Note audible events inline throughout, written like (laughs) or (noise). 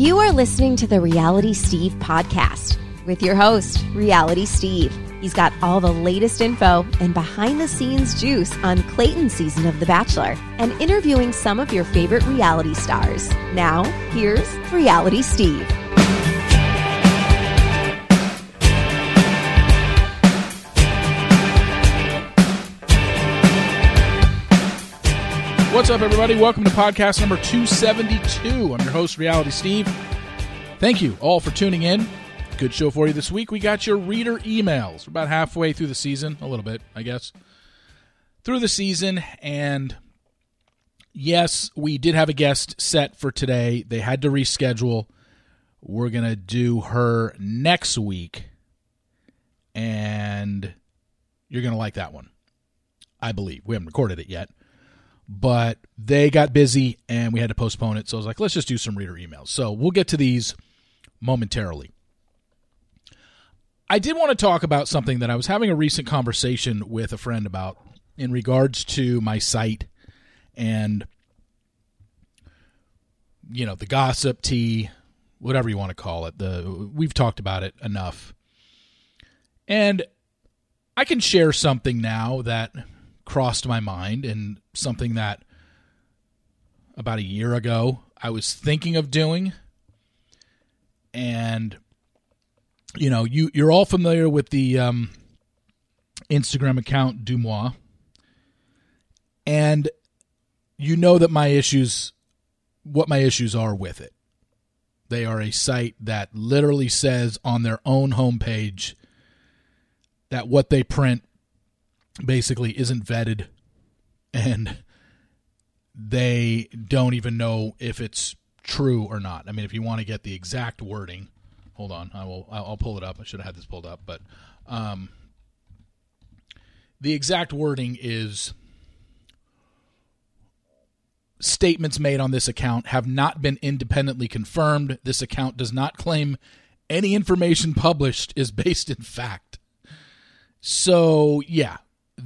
You are listening to the Reality Steve podcast with your host, Reality Steve. He's got all the latest info and behind the scenes juice on Clayton's season of The Bachelor and interviewing some of your favorite reality stars. Now, here's Reality Steve. Up, everybody? Welcome to podcast number 272. I'm your host, Reality Steve. Thank you all for tuning in. Good show for you this week. We got your reader emails. We're about halfway through the season, a little bit, I guess, through the season. And yes, we did have a guest set for today. They had to reschedule. We're going to do her next week. And you're going to like that one, I believe. We haven't recorded it yet but they got busy and we had to postpone it. So I was like, let's just do some reader emails. So we'll get to these momentarily. I did want to talk about something that I was having a recent conversation with a friend about in regards to my site and you know the gossip tea whatever you want to call it the we've talked about it enough and i can share something now that crossed my mind and something that about a year ago I was thinking of doing. And you know, you you're all familiar with the um, Instagram account DeuxMoi, and you know that my issues, what my issues are with it. They are a site that literally says on their own homepage that what they print basically isn't vetted and they don't even know if it's true or not. I mean, if you want to get the exact wording, hold on, I will. I'll pull it up. I should have had this pulled up, but um, the exact wording is statements made on this account have not been independently confirmed. This account does not claim any information published is based in fact. So, yeah,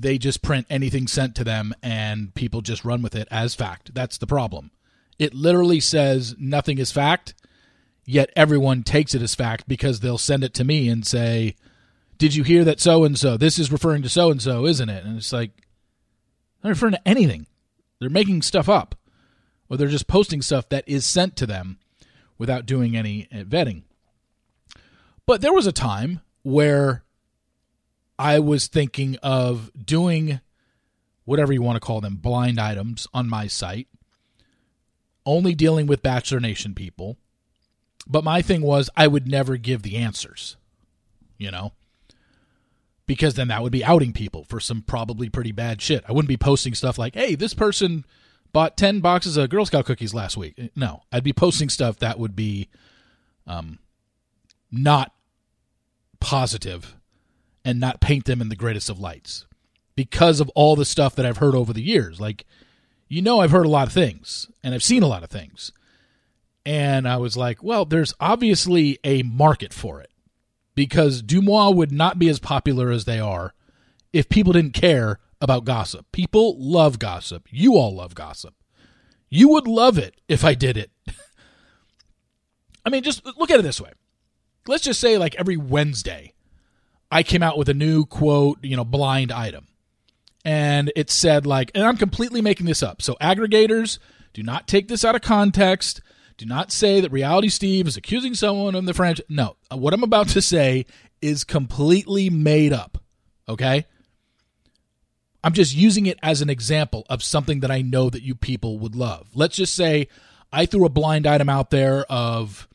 they just print anything sent to them and people just run with it as fact. That's the problem. It literally says nothing is fact, yet everyone takes it as fact because they'll send it to me and say, Did you hear that so and so? This is referring to so and so, isn't it? And it's like, they're referring to anything. They're making stuff up, or they're just posting stuff that is sent to them without doing any vetting. But there was a time where I was thinking of doing whatever you want to call them, blind items on my site, only dealing with Bachelor Nation people. But my thing was, I would never give the answers, you know, because then that would be outing people for some probably pretty bad shit. I wouldn't be posting stuff like, hey, this person bought 10 boxes of Girl Scout cookies last week. No, I'd be posting stuff that would be um, not positive and not paint them in the greatest of lights because of all the stuff that I've heard over the years. Like, you know, I've heard a lot of things and I've seen a lot of things. And I was like, well, there's obviously a market for it because DeuxMoi would not be as popular as they are if people didn't care about gossip. People love gossip. You all love gossip. You would love it if I did it. (laughs) I mean, just look at it this way. Let's just say, like, every Wednesday, I came out with a new quote, you know, blind item. And it said, like, and I'm completely making this up. So, aggregators, do not take this out of context. Do not say that Reality Steve is accusing someone of the French. No, what I'm about to say is completely made up. Okay? I'm just using it as an example of something that I know that you people would love. Let's just say I threw a blind item out there of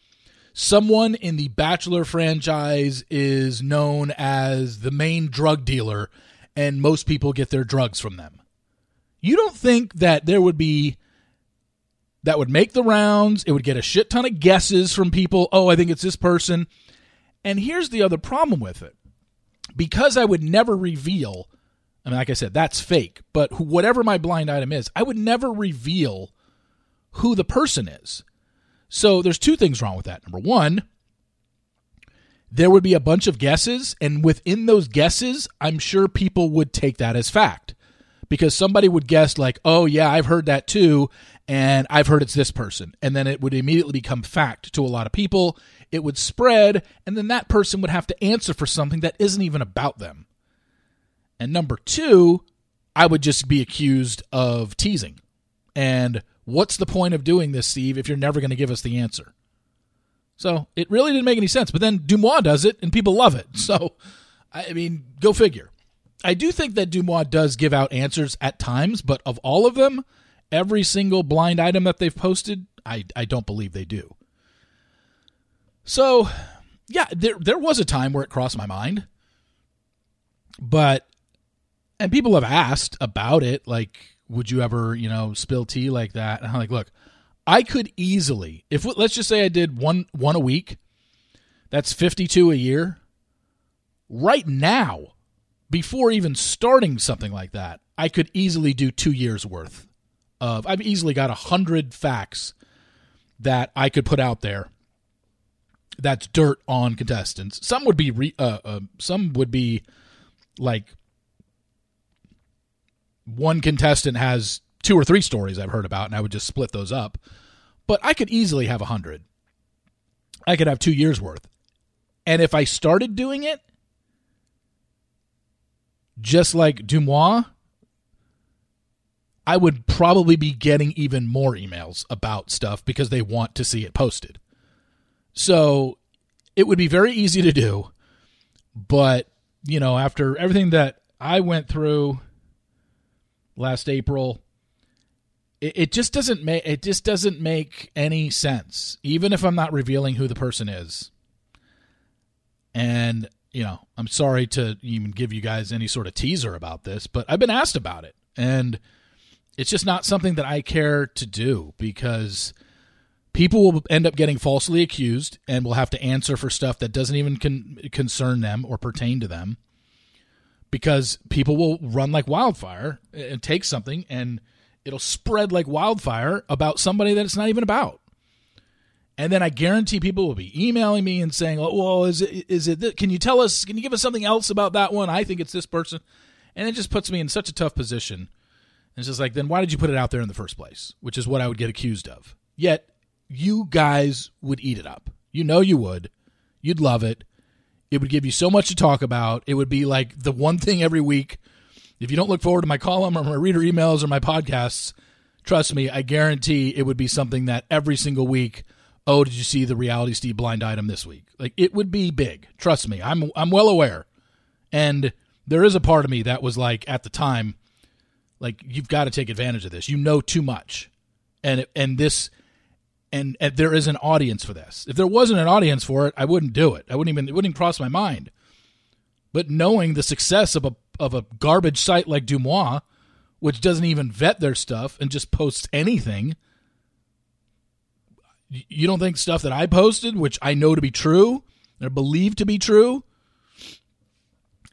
someone in the Bachelor franchise is known as the main drug dealer, and most people get their drugs from them. You don't think that there would be that would make the rounds? It would get a shit ton of guesses from people. Oh, I think it's this person. And here's the other problem with it because I would never reveal. I mean, like I said, that's fake. But whatever my blind item is, I would never reveal who the person is. So there's two things wrong with that. Number one, there would be a bunch of guesses, and within those guesses, I'm sure people would take that as fact because somebody would guess like, "Oh yeah, I've heard that too." And I've heard it's this person. And then it would immediately become fact to a lot of people. It would spread, and then that person would have to answer for something that isn't even about them. And number two, I would just be accused of teasing. And what's the point of doing this, Steve, if you're never going to give us the answer? So it really didn't make any sense. But then DeuxMoi does it, and people love it. (laughs) So, I mean, go figure. I do think that DeuxMoi does give out answers at times, but of all of them, every single blind item that they've posted, I, I don't believe they do. So, yeah, there there was a time where it crossed my mind, but and people have asked about it, like, would you ever, you know, spill tea like that? And I'm like, look, I could easily, if let's just say I did one one a week, that's 52 a year. Right now, before even starting something like that, I could easily do two years worth of. I've easily got a hundred facts that I could put out there. That's dirt on contestants. Some would be, re, uh, uh, some would be like one contestant has two or three stories I've heard about, and I would just split those up. But I could easily have a hundred. I could have two years worth. And if I started doing it, just like DeuxMoi, I would probably be getting even more emails about stuff because they want to see it posted. So it would be very easy to do. But, you know, after everything that I went through last April, it, it just doesn't make it just doesn't make any sense, even if I'm not revealing who the person is. And you know, I'm sorry to even give you guys any sort of teaser about this, but I've been asked about it, and it's just not something that I care to do because people will end up getting falsely accused and will have to answer for stuff that doesn't even con- concern them or pertain to them because people will run like wildfire and take something and it'll spread like wildfire about somebody that it's not even about. And then I guarantee people will be emailing me and saying, "Oh, well, is it is it? This? Can you tell us? Can you give us something else about that one? I think it's this person." And it just puts me in such a tough position. And it's just like, then why did you put it out there in the first place? Which is what I would get accused of. Yet you guys would eat it up. You know you would. You'd love it. It would give you so much to talk about. It would be like the one thing every week. If you don't look forward to my column or my reader emails or my podcasts, trust me, I guarantee it would be something that every single week oh, did you see the reality Steve blind item this week? Like it would be big. Trust me. I'm I'm well aware. And there is a part of me that was like at the time like you've got to take advantage of this. You know too much. And and this and, and there is an audience for this. If there wasn't an audience for it, I wouldn't do it. I wouldn't even it wouldn't cross my mind. But knowing the success of a of a garbage site like DeuxMoi, which doesn't even vet their stuff and just posts anything, you don't think stuff that I posted, which I know to be true, or believe to be true,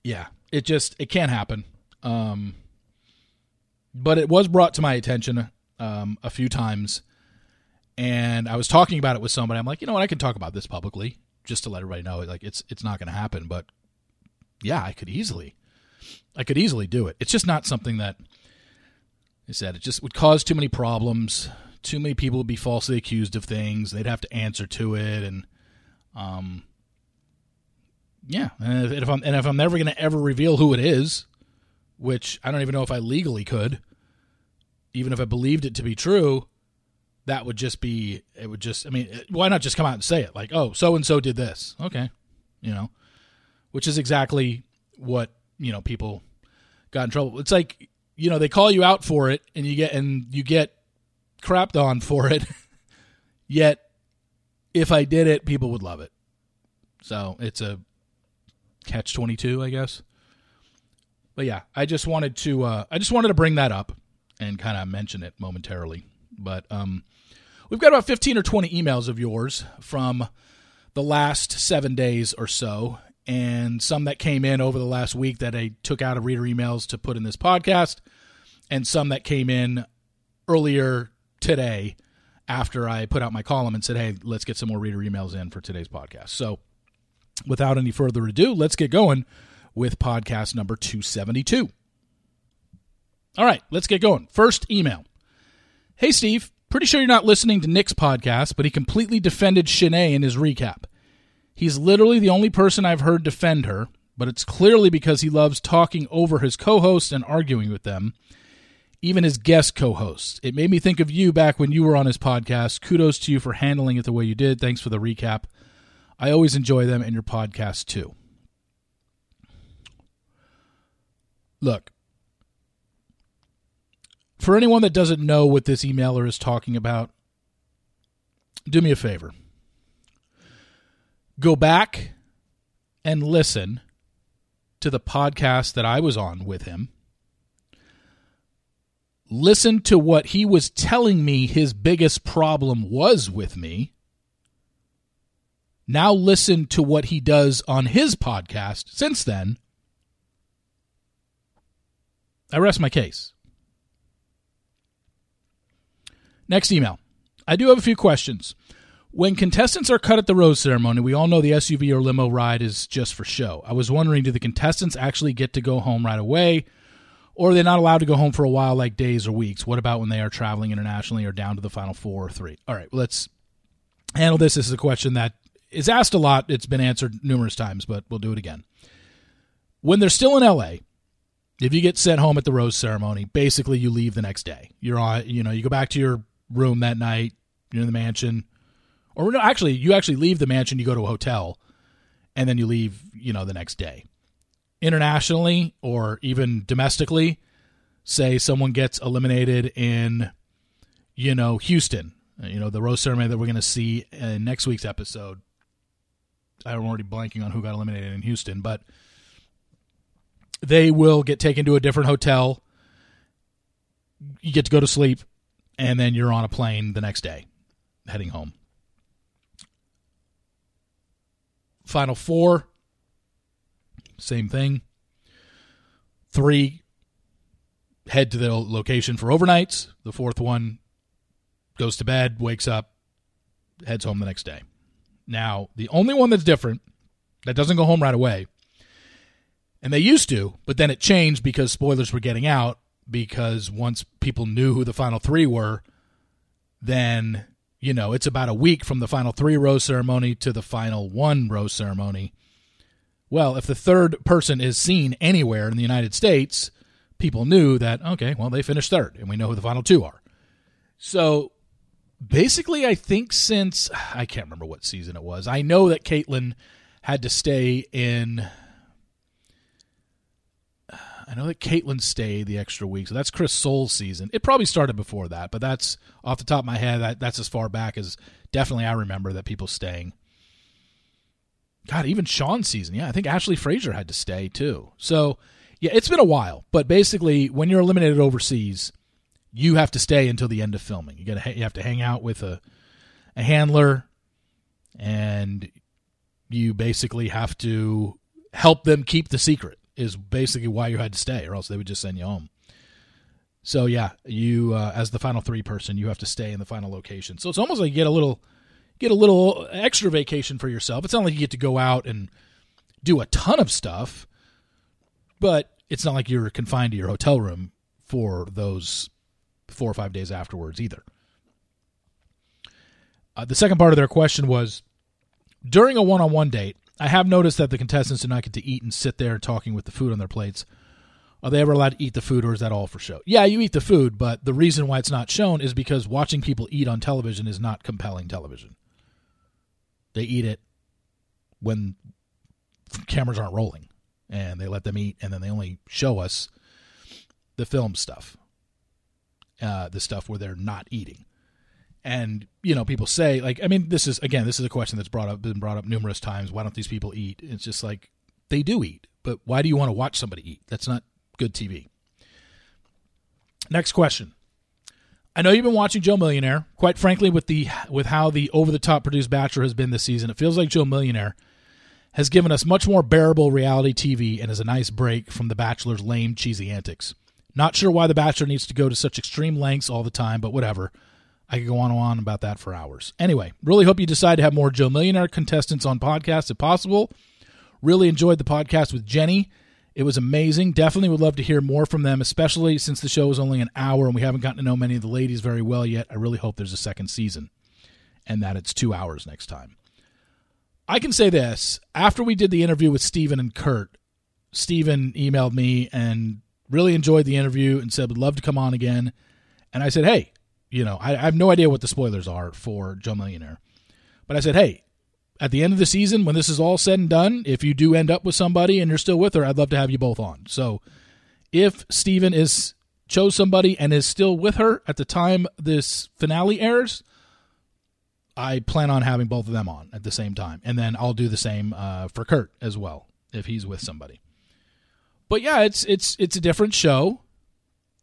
yeah, it just it can't happen. Um, but it was brought to my attention um, a few times, and I was talking about it with somebody. I'm like, you know what, I can talk about this publicly just to let everybody know, like it's it's not going to happen. But yeah, I could easily, I could easily do it. It's just not something that I said. It just would cause too many problems too many people would be falsely accused of things. They'd have to answer to it, and um, yeah. And if, I'm and if I'm never going to ever reveal who it is, which I don't even know if I legally could, even if I believed it to be true, that would just be it. Would just I mean, why not just come out and say it? Like, oh, so and so did this. Okay, you know, which is exactly what you know people got in trouble. It's like you know they call you out for it, and you get and you get crapped on for it. (laughs) Yet, if I did it, people would love it. So it's a catch twenty two, I guess. But yeah, I just wanted to uh, I just wanted to bring that up and kind of mention it momentarily. But um, we've got about fifteen or twenty emails of yours from the last seven days or so, and some that came in over the last week that I took out of reader emails to put in this podcast, and some that came in earlier today after I put out my column and said, hey, let's get some more reader emails in for today's podcast. So without any further ado, let's get going with podcast number 272. All right, let's get going. First email. Hey, Steve. Pretty sure you're not listening to Nick's podcast, but he completely defended Shanae in his recap. He's literally the only person I've heard defend her, but it's clearly because he loves talking over his co hosts and arguing with them, even his guest co hosts. It made me think of you back when you were on his podcast. Kudos to you for handling it the way you did. Thanks for the recap. I always enjoy them and your podcast too. Look, for anyone that doesn't know what this emailer is talking about, do me a favor. Go back and listen to the podcast that I was on with him. Listen to what he was telling me his biggest problem was with me. Now listen to what he does on his podcast since then. I rest my case. Next email. I do have a few questions. When contestants are cut at the rose ceremony, we all know the SUV or limo ride is just for show. I was wondering do the contestants actually get to go home right away, or are they not allowed to go home for a while, like days or weeks? What about when they are traveling internationally or down to the final four or three? All right, let's handle this. This is a question that is asked a lot. It's been answered numerous times, but we'll do it again. When they're still in LA, if you get sent home at the rose ceremony, basically you leave the next day. You're on, you know, you go back to your room that night. You're in the mansion, or no, actually, you actually leave the mansion. You go to a hotel, and then you leave. You know, the next day. Internationally or even domestically, say someone gets eliminated in, you know, Houston. Uh, you know, the rose ceremony that we're going to see in next week's episode. I'm already blanking on who got eliminated in Houston, but they will get taken to a different hotel. You get to go to sleep and then you're on a plane the next day heading home. Final four, same thing. Three head to the location for overnights. The fourth one goes to bed, wakes up, heads home the next day. Now, the only one that's different that doesn't go home right away, and they used to, but then it changed because spoilers were getting out, because once people knew who the final three were, then you know it's about a week from the final three rose ceremony to the final one rose ceremony. Well, if the third person is seen anywhere in the United States, people knew that okay, well they finished third, and we know who the final two are. So basically, I think since I can't remember what season it was, I know that Kaitlyn had to stay in I know that Kaitlyn stayed the extra week, so that's Chris Soules' season. It probably started before that, but that's off the top of my head. That, that's as far back as definitely I remember that people staying. God, even Sean's season. Yeah, I think AshLee Frazier had to stay too. So, yeah, it's been a while, but basically, when you're eliminated overseas, you have to stay until the end of filming. You got you have to hang out with a a handler, and you basically have to help them keep the secret is basically why you had to stay, or else they would just send you home. So yeah, you uh, as the final three person, you have to stay in the final location. So it's almost like you get a little get a little extra vacation for yourself. It's not like you get to go out and do a ton of stuff, but it's not like you're confined to your hotel room for those four or five days afterwards either. Uh, the second part of their question was during a one on one date, I have noticed that the contestants do not get to eat and sit there talking with the food on their plates. Are they ever allowed to eat the food, or is that all for show? Yeah, you eat the food, but the reason why it's not shown is because watching people eat on television is not compelling television. They eat it when cameras aren't rolling, and they let them eat, and then they only show us the film stuff, uh, the stuff where they're not eating and you know people say like i mean this is again this is a question that's brought up been brought up numerous times. Why don't these people eat? It's just like they do eat but why do you want to watch somebody eat? That's not good tv next question. I know you've been watching joe millionaire. Quite frankly with the with how the over the top produced bachelor has been this season it feels like joe millionaire has given us much more bearable reality tv and is a nice break from the bachelor's lame cheesy antics. Not sure why the bachelor needs to go to such extreme lengths all the time but whatever I could go on and on about that for hours. Anyway, really hope you decide to have more Joe Millionaire contestants on podcasts if possible. Really enjoyed the podcast with Jenny. It was amazing. Definitely would love to hear more from them, especially since the show is only an hour and we haven't gotten to know many of the ladies very well yet. I really hope there's a second season and that it's two hours next time. I can say this after we did the interview with Steven and Kurt, Steven emailed me and really enjoyed the interview and said would love to come on again. And I said, hey, you know, I, I have no idea what the spoilers are for Joe Millionaire. But I said, hey, at the end of the season, when this is all said and done, if you do end up with somebody and you're still with her, I'd love to have you both on. So if Steven is chose somebody and is still with her at the time this finale airs, I plan on having both of them on at the same time, and then I'll do the same uh, for Kurt as well if he's with somebody. But yeah, it's it's it's a different show.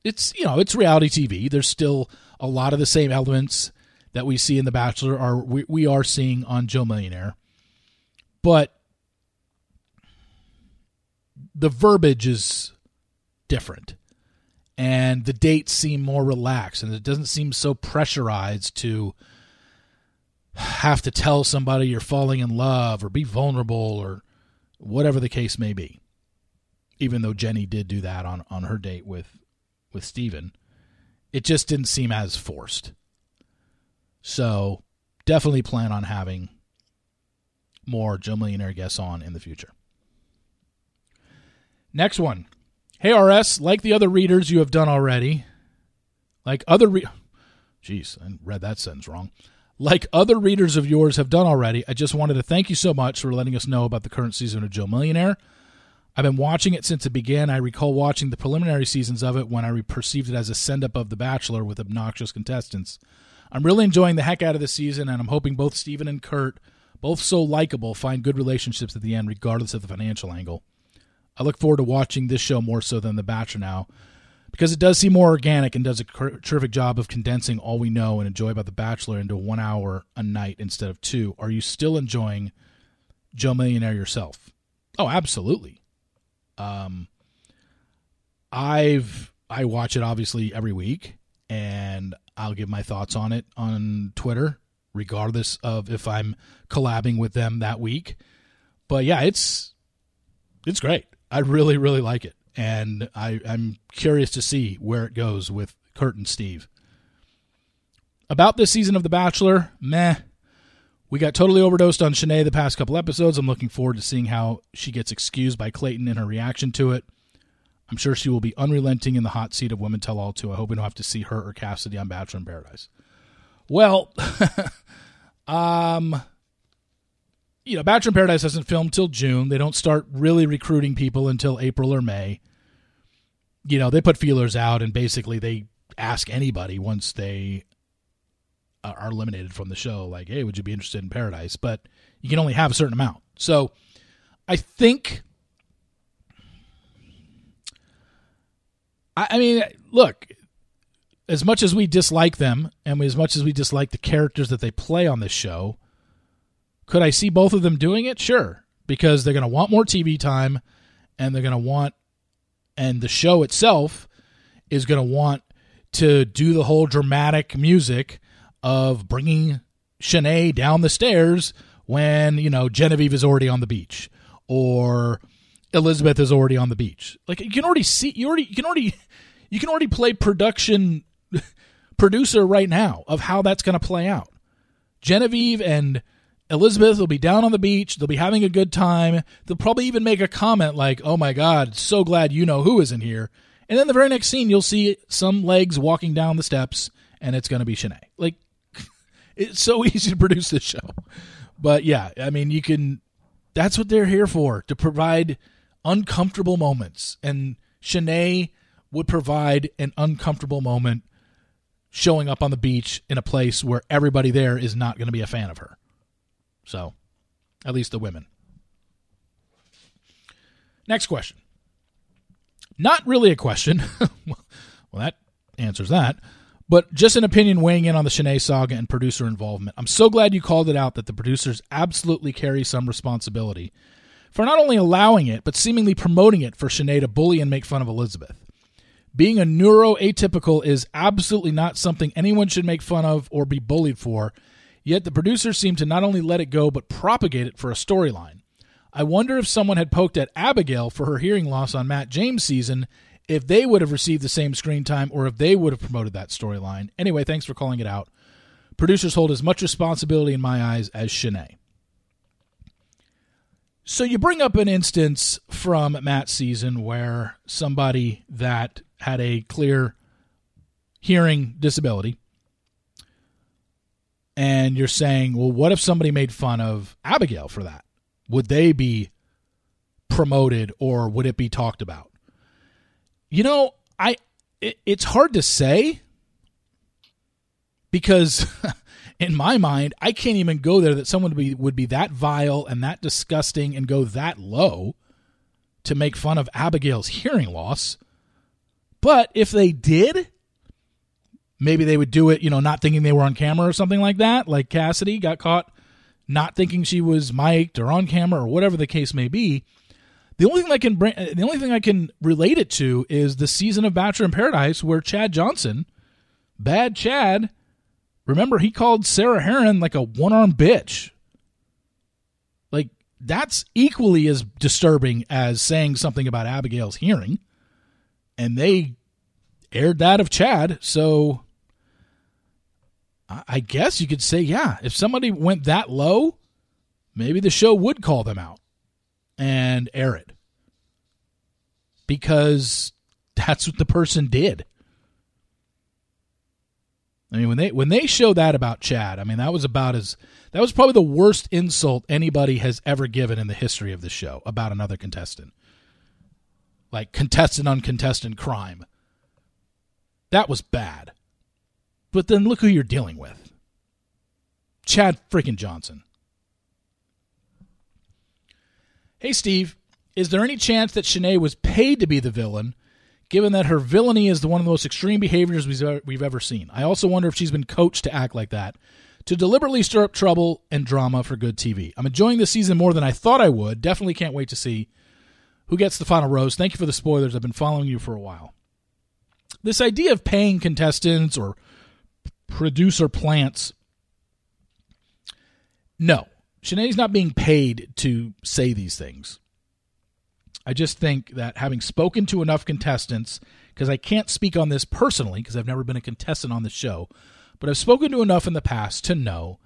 It's you know it's reality TV. There's still a lot of the same elements that we see in The Bachelor are we, we are seeing on Joe Millionaire, but the verbiage is different. And the dates seem more relaxed. And it doesn't seem so pressurized to have to tell somebody you're falling in love or be vulnerable or whatever the case may be. Even though Jenny did do that on, on her date with with Steven, it just didn't seem as forced. So definitely plan on having more Joe Millionaire guests on in the future. Next one. Hey RS, like the other readers you have done already, like other re- Jeez, I read that sentence wrong. Like other readers of yours have done already, I just wanted to thank you so much for letting us know about the current season of Joe Millionaire. I've been watching it since it began. I recall watching the preliminary seasons of it when I perceived it as a send up of The Bachelor with obnoxious contestants. I'm really enjoying the heck out of this season, and I'm hoping both Steven and Kurt, both so likable, find good relationships at the end, regardless of the financial angle. I look forward to watching this show more so than The Bachelor now, because it does seem more organic and does a terrific job of condensing all we know and enjoy about The Bachelor into one hour a night instead of two. Are you still enjoying Joe Millionaire yourself? Oh, absolutely. Um, I've I watch it obviously every week, and I'll give my thoughts on it on Twitter, regardless of if I'm collabing with them that week. But yeah, it's it's great. I really really like it and I, I'm curious to see where it goes with Kurt and Steve. About this season of The Bachelor, meh. We got totally overdosed on Shanae the past couple episodes. I'm looking forward to seeing how she gets excused by Clayton and her reaction to it. I'm sure she will be unrelenting in the hot seat of Women Tell All too. I hope we don't have to see her or Cassidy on Bachelor in Paradise. Well, (laughs) um, you know, Bachelor in Paradise doesn't film till June. They don't start really recruiting people until April or May. You know, they put feelers out and basically they ask anybody once they Uh, are eliminated from the show, like, hey, would you be interested in Paradise? But you can only have a certain amount. So I think. I, I mean, look, as much as we dislike them and as much as we dislike the characters that they play on this show, could I see both of them doing it? Sure, because they're going to want more TV time and they're going to want, and the show itself is going to want to do the whole dramatic music of bringing Shanae down the stairs when, you know, Genevieve is already on the beach or Elizabeth is already on the beach. Like you can already see you already you can already you can already play production (laughs) producer right now of how that's going to play out. Genevieve and Elizabeth will be down on the beach. They'll be having a good time. They'll probably even make a comment like, "Oh my God, so glad you know who is in here." And then the very next scene, you'll see some legs walking down the steps, and it's going to be Shanae. Like, it's so (laughs) easy to produce this show. But yeah, I mean, you can. That's what they're here for to provide uncomfortable moments, and Shanae would provide an uncomfortable moment showing up on the beach in a place where everybody there is not going to be a fan of her. So, at least the women. Next question. Not really a question. (laughs) well, that answers that. But just an opinion weighing in on the Shanae saga and producer involvement. I'm so glad you called it out that the producers absolutely carry some responsibility for not only allowing it, but seemingly promoting it for Shanae to bully and make fun of Elizabeth. Being a neuroatypical is absolutely not something anyone should make fun of or be bullied for, Yet the producers seem to not only let it go, but propagate it for a storyline. I wonder if someone had poked at Abigail for her hearing loss on Matt James' season, if they would have received the same screen time or if they would have promoted that storyline. Anyway, thanks for calling it out. Producers hold as much responsibility in my eyes as Shanae. So you bring up an instance from Matt's season where somebody that had a clear hearing disability and you're saying, well, what if somebody made fun of Abigail for that? Would they be promoted or would it be talked about? You know, I it, it's hard to say because (laughs) in my mind, I can't even go there that someone would be would be that vile and that disgusting and go that low to make fun of Abigail's hearing loss. But if they did, maybe they would do it, you know, not thinking they were on camera or something like that. Like Cassidy got caught not thinking she was mic'd or on camera or whatever the case may be. The only thing I can bring, the only thing I can relate it to is the season of Bachelor in Paradise where Chad Johnson, bad Chad, remember he called Sarah Herron like a one-armed bitch. Like that's equally as disturbing as saying something about Abigail's hearing, and they aired that of Chad. So I guess you could say, yeah, if somebody went that low, maybe the show would call them out and air it because that's what the person did. I mean, when they when they show that about Chad, I mean that was about as that was probably the worst insult anybody has ever given in the history of the show about another contestant, like contestant on contestant crime. That was bad. But then look who you're dealing with. Chad freaking Johnson. Hey, Steve, is there any chance that Shanae was paid to be the villain, given that her villainy is the one of the most extreme behaviors we've ever seen? I also wonder if she's been coached to act like that, to deliberately stir up trouble and drama for good TV. I'm enjoying this season more than I thought I would. Definitely can't wait to see who gets the final rose. Thank you for the spoilers. I've been following you for a while. This idea of paying contestants or producer plants no, Shanae's not being paid to say these things. I just think that having spoken to enough contestants, because I can't speak on this personally because I've never been a contestant on the show, but I've spoken to enough in the past to know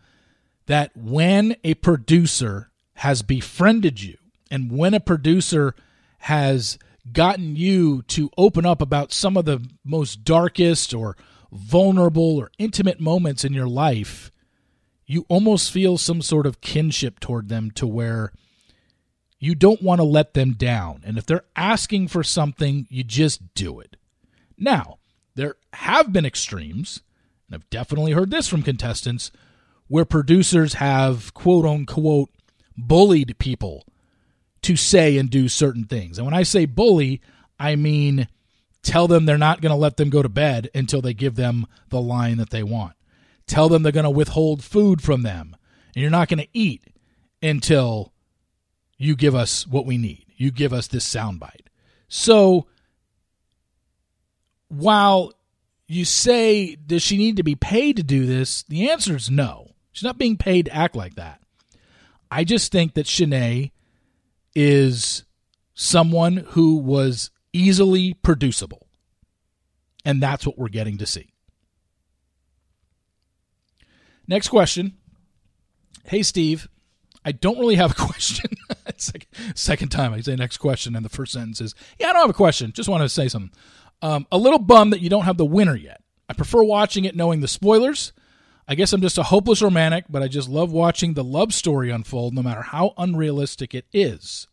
that when a producer has befriended you and when a producer has gotten you to open up about some of the most darkest or vulnerable or intimate moments in your life, you almost feel some sort of kinship toward them to where you don't want to let them down. And if they're asking for something, you just do it. Now, there have been extremes, and I've definitely heard this from contestants, where producers have quote unquote bullied people to say and do certain things. And when I say bully, I mean tell them they're not going to let them go to bed until they give them the line that they want. Tell them they're going to withhold food from them. And you're not going to eat until you give us what we need. You give us this soundbite. So while you say, does she need to be paid to do this? The answer is no. She's not being paid to act like that. I just think that Shanae is someone who was easily producible. And that's what we're getting to see. Next question. Hey, Steve. I don't really have a (laughs) question. second, second time I say next question, and the first sentence is, Yeah, I don't have a question. Just wanted to say something. Um, a little bummed that you don't have the winner yet. I prefer watching it knowing the spoilers. I guess I'm just a hopeless romantic, but I just love watching the love story unfold no matter how unrealistic it is.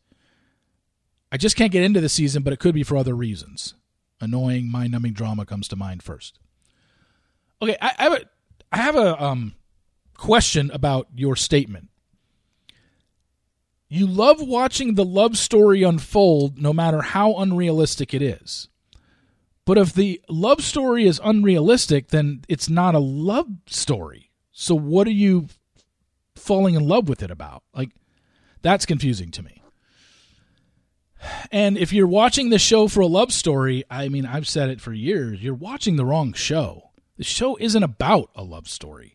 I just can't get into the season, but it could be for other reasons. Annoying, mind numbing drama comes to mind first. Okay, I, I have a, I have a um, question about your statement. You love watching the love story unfold no matter how unrealistic it is. But if the love story is unrealistic, then it's not a love story. So what are you falling in love with it about? Like, that's confusing to me. And if you're watching the show for a love story, I mean, I've said it for years, you're watching the wrong show. The show isn't about a love story.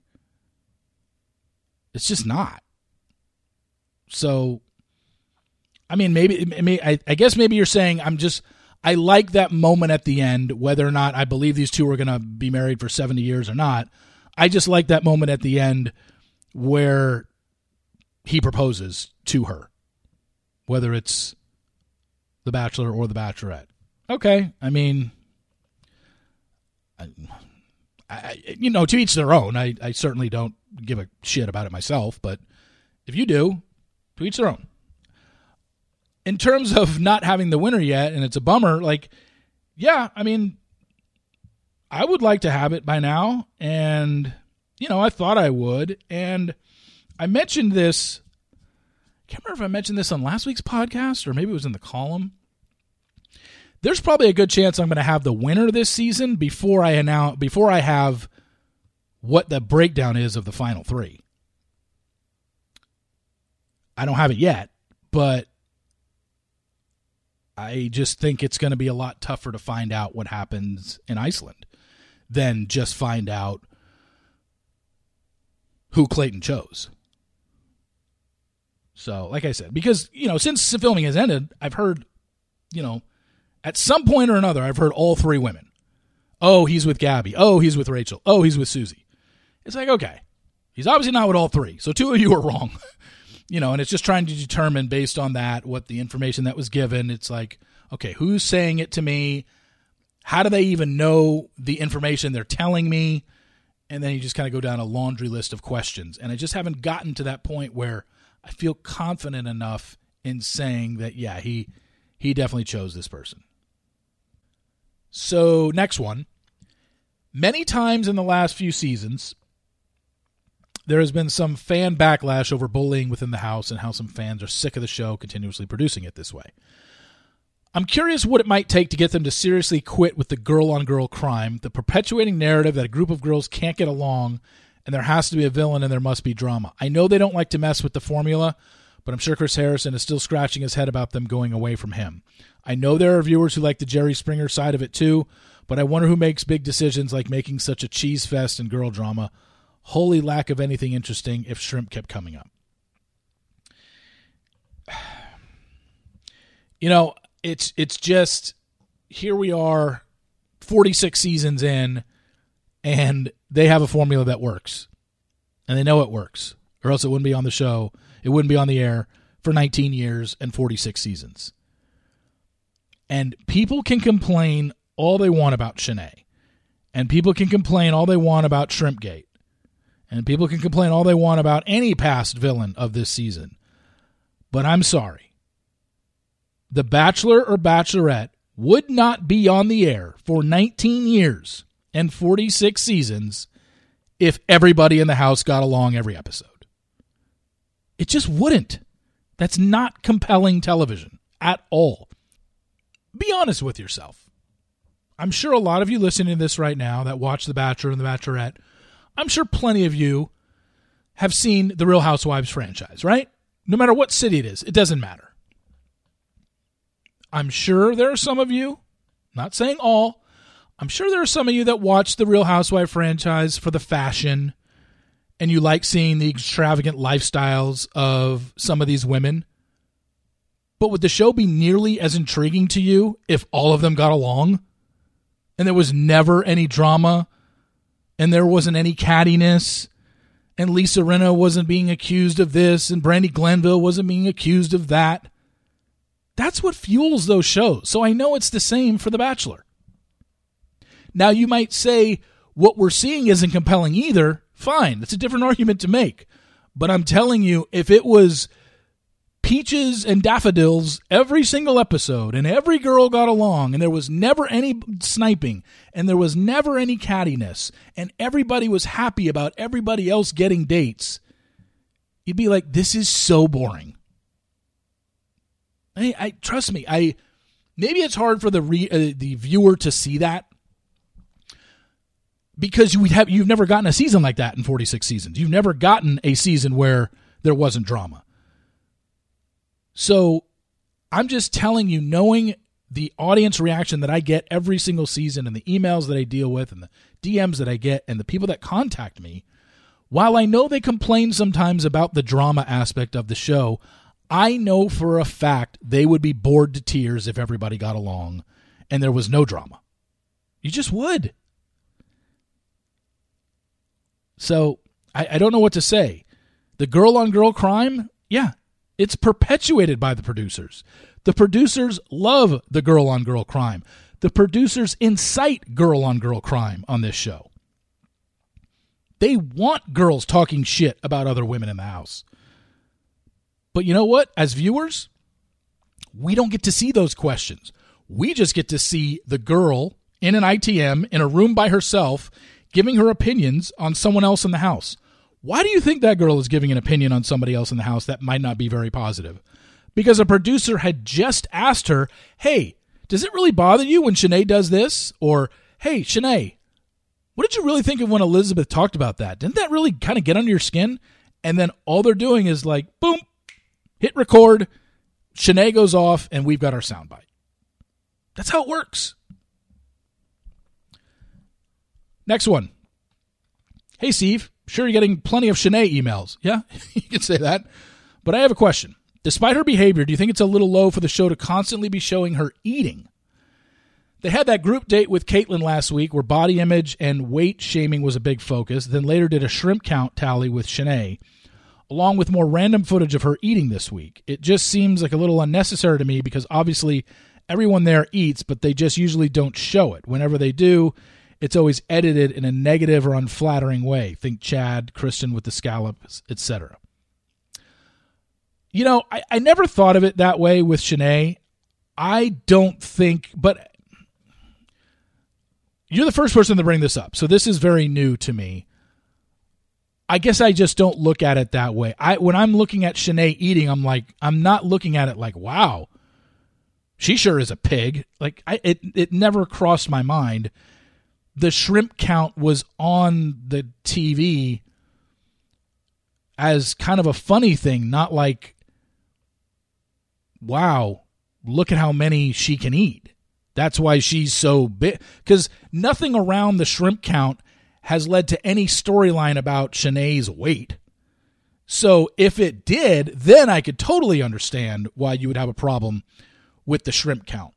It's just not. So I mean, maybe, maybe I, I guess maybe you're saying I'm just I like that moment at the end, whether or not I believe these two are going to be married for 70 years or not. I just like that moment at the end where he proposes to her, whether it's the bachelor or the bachelorette. Okay, I mean, I, I, you know, to each their own. I, I certainly don't give a shit about it myself, but if you do, to each their own in terms of not having the winner yet, and it's a bummer, like, yeah, I mean, I would like to have it by now. And, you know, I thought I would. And I mentioned this. I can't remember if I mentioned this on last week's podcast or maybe it was in the column. There's probably a good chance I'm going to have the winner this season before I announce before I have what the breakdown is of the final 3. I don't have it yet, but I just think it's going to be a lot tougher to find out what happens in Iceland than just find out who Clayton chose. So, like I said, because, you know, since filming has ended, I've heard, you know, at some point or another, I've heard all three women. Oh, he's with Gabby. Oh, he's with Rachel. Oh, he's with Susie. It's like, okay, he's obviously not with all three. So, two of you are wrong. (laughs) you know, and it's just trying to determine based on that what the information that was given. It's like, okay, who's saying it to me? How do they even know the information they're telling me? And then you just kind of go down a laundry list of questions. And I just haven't gotten to that point where I feel confident enough in saying that, yeah, he he definitely chose this person. So, next one. Many times in the last few seasons, there has been some fan backlash over bullying within the house and how some fans are sick of the show continuously producing it this way. I'm curious what it might take to get them to seriously quit with the girl on girl crime, the perpetuating narrative that a group of girls can't get along and there has to be a villain and there must be drama. I know they don't like to mess with the formula, but I'm sure Chris Harrison is still scratching his head about them going away from him. I know there are viewers who like the Jerry Springer side of it too, but I wonder who makes big decisions like making such a cheese fest and girl drama holy lack of anything interesting if shrimp kept coming up. (sighs) You know, it's it's just here we are 46 seasons in and they have a formula that works. And they know it works. Or else it wouldn't be on the show. It wouldn't be on the air for 19 years and 46 seasons. And people can complain all they want about Shanae. And people can complain all they want about Shrimpgate. And people can complain all they want about any past villain of this season. But I'm sorry. The Bachelor or Bachelorette would not be on the air for 19 years and 46 seasons if everybody in the house got along every episode. It just wouldn't. That's not compelling television at all. Be honest with yourself. I'm sure a lot of you listening to this right now that watch The Bachelor and The Bachelorette I'm sure plenty of you have seen the Real Housewives franchise, right? No matter what city it is, it doesn't matter. I'm sure there are some of you, not saying all, I'm sure there are some of you that watch the Real Housewife franchise for the fashion and you like seeing the extravagant lifestyles of some of these women. But would the show be nearly as intriguing to you if all of them got along and there was never any drama and there wasn't any cattiness and Lisa Rinna wasn't being accused of this and Brandi Glanville wasn't being accused of that. That's what fuels those shows. So I know it's the same for The Bachelor. Now you might say what we're seeing isn't compelling either. Fine, that's a different argument to make. But I'm telling you, if it was peaches and daffodils every single episode, and every girl got along, and there was never any sniping, and there was never any cattiness, and everybody was happy about everybody else getting dates, you'd be like, this is so boring. I, I trust me. I maybe it's hard for the re, uh, the viewer to see that because you have you've never gotten a season like that in 46 seasons. You've never gotten a season where there wasn't drama. So I'm just telling you, knowing the audience reaction that I get every single season and the emails that I deal with and the DMs that I get and the people that contact me, while I know they complain sometimes about the drama aspect of the show, I know for a fact they would be bored to tears if everybody got along and there was no drama. You just would. So I, I don't know what to say. The girl on girl crime, yeah, it's perpetuated by the producers. The producers love the girl on girl crime. The producers incite girl on girl crime on this show. They want girls talking shit about other women in the house. But you know what? As viewers, we don't get to see those questions. We just get to see the girl in an ITM in a room by herself giving her opinions on someone else in the house. Why do you think that girl is giving an opinion on somebody else in the house that might not be very positive? Because a producer had just asked her, Hey, does it really bother you when Shanae does this? Or, Hey, Shanae, what did you really think of when Elizabeth talked about that? Didn't that really kind of get under your skin? And then all they're doing is like, boom, hit record, Shanae goes off, and we've got our soundbite. That's how it works. Next one. Hey, Steve. Sure, you're getting plenty of Shanae emails. Yeah, (laughs) you can say that. But I have a question. Despite her behavior, do you think it's a little low for the show to constantly be showing her eating? They had that group date with Kaitlyn last week where body image and weight shaming was a big focus, then later did a shrimp count tally with Shanae, along with more random footage of her eating this week. It just seems like a little unnecessary to me because obviously everyone there eats, but they just usually don't show it. Whenever they do, it's always edited in a negative or unflattering way. Think Chad, Kristen with the scallops, etc. You know, I, I never thought of it that way with Shanae. I don't think, but you're the first person to bring this up, so this is very new to me. I guess I just don't look at it that way. I when I'm looking at Shanae eating, I'm like, I'm not looking at it like, wow, she sure is a pig. Like I, it, it never crossed my mind the shrimp count was on the TV as kind of a funny thing, not like, wow, look at how many she can eat. That's why she's so big. Because nothing around the shrimp count has led to any storyline about Shanae's weight. So if it did, then I could totally understand why you would have a problem with the shrimp count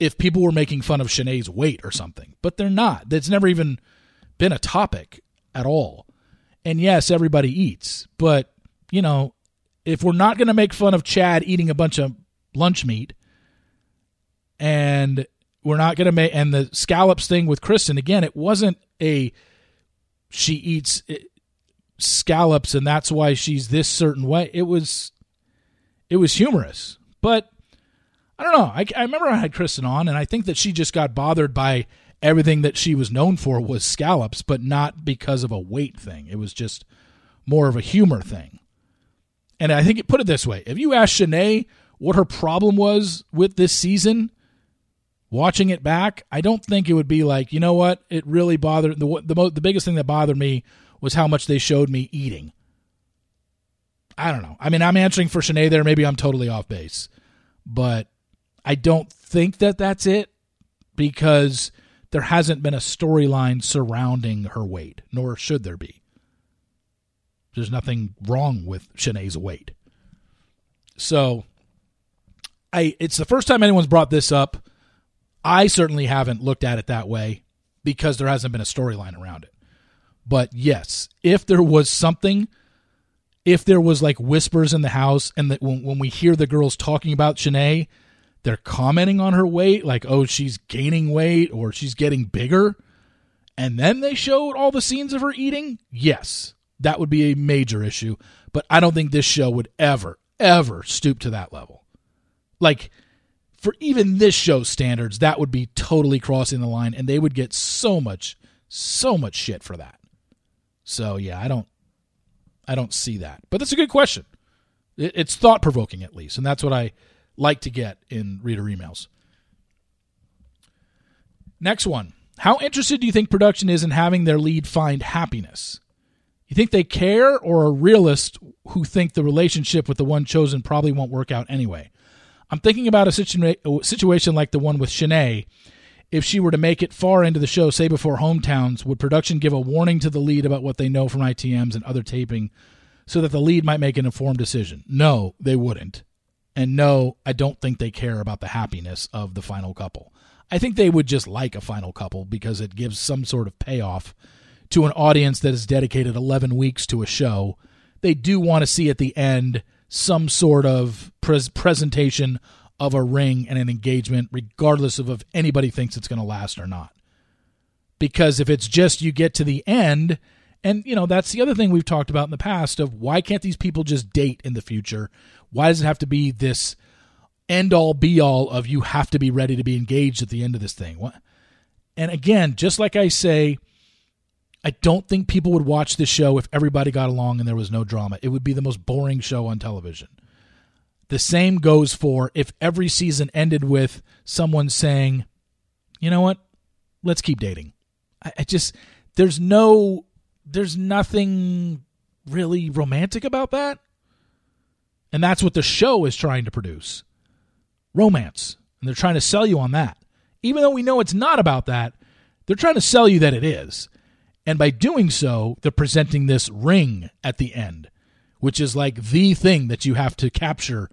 if people were making fun of Shanae's weight or something, but they're not. That's never even been a topic at all. And yes, everybody eats, but you know, if we're not going to make fun of Chad eating a bunch of lunch meat, and we're not going to make and the scallops thing with Kristen again, it wasn't a she eats eh, scallops and that's why she's this certain way. It was it was humorous, but I don't know. I, I remember I had Kristen on, and I think that she just got bothered by everything that she was known for was scallops, but not because of a weight thing. It was just more of a humor thing. And I think it put it this way: if you ask Shanae what her problem was with this season, watching it back, I don't think it would be like, you know what, it really bothered the the the biggest thing that bothered me was how much they showed me eating. I don't know. I mean, I'm answering for Shanae there. Maybe I'm totally off base, but I don't think that that's it because there hasn't been a storyline surrounding her weight, nor should there be. There's nothing wrong with Shanae's weight. So I it's the first time anyone's brought this up. I certainly haven't looked at it that way because there hasn't been a storyline around it. But yes, if there was something, if there was like whispers in the house and that when, when we hear the girls talking about Shanae, they're commenting on her weight, like, oh, she's gaining weight or she's getting bigger, and then they showed all the scenes of her eating, yes, that would be a major issue. But I don't think this show would ever, ever stoop to that level. Like, for even this show's standards, that would be totally crossing the line, and they would get so much, so much shit for that. So yeah, I don't, I don't see that. But that's a good question. It's thought provoking at least, and that's what I like to get in reader emails. Next one. How interested do you think production is in having their lead find happiness? You think they care or are realists who think the relationship with the one chosen probably won't work out anyway? I'm thinking about a, situa- a situation like the one with Shanae. If she were to make it far into the show, say before hometowns, would production give a warning to the lead about what they know from ITMs and other taping so that the lead might make an informed decision. No, they wouldn't. And no, I don't think they care about the happiness of the final couple. I think they would just like a final couple because it gives some sort of payoff to an audience that has dedicated 11 weeks to a show. They do want to see at the end some sort of pres- presentation of a ring and an engagement, regardless of if anybody thinks it's going to last or not. Because if it's just you get to the end, and you know that's the other thing we've talked about in the past of why can't these people just date in the future? Why does it have to be this end all be all of you have to be ready to be engaged at the end of this thing? What? And again, just like I say, I don't think people would watch this show if everybody got along and there was no drama. It would be the most boring show on television. The same goes for if every season ended with someone saying, you know what, let's keep dating. I, I just, there's no, there's nothing really romantic about that. And that's what the show is trying to produce romance. And they're trying to sell you on that. Even though we know it's not about that, they're trying to sell you that it is. And by doing so, they're presenting this ring at the end, which is like the thing that you have to capture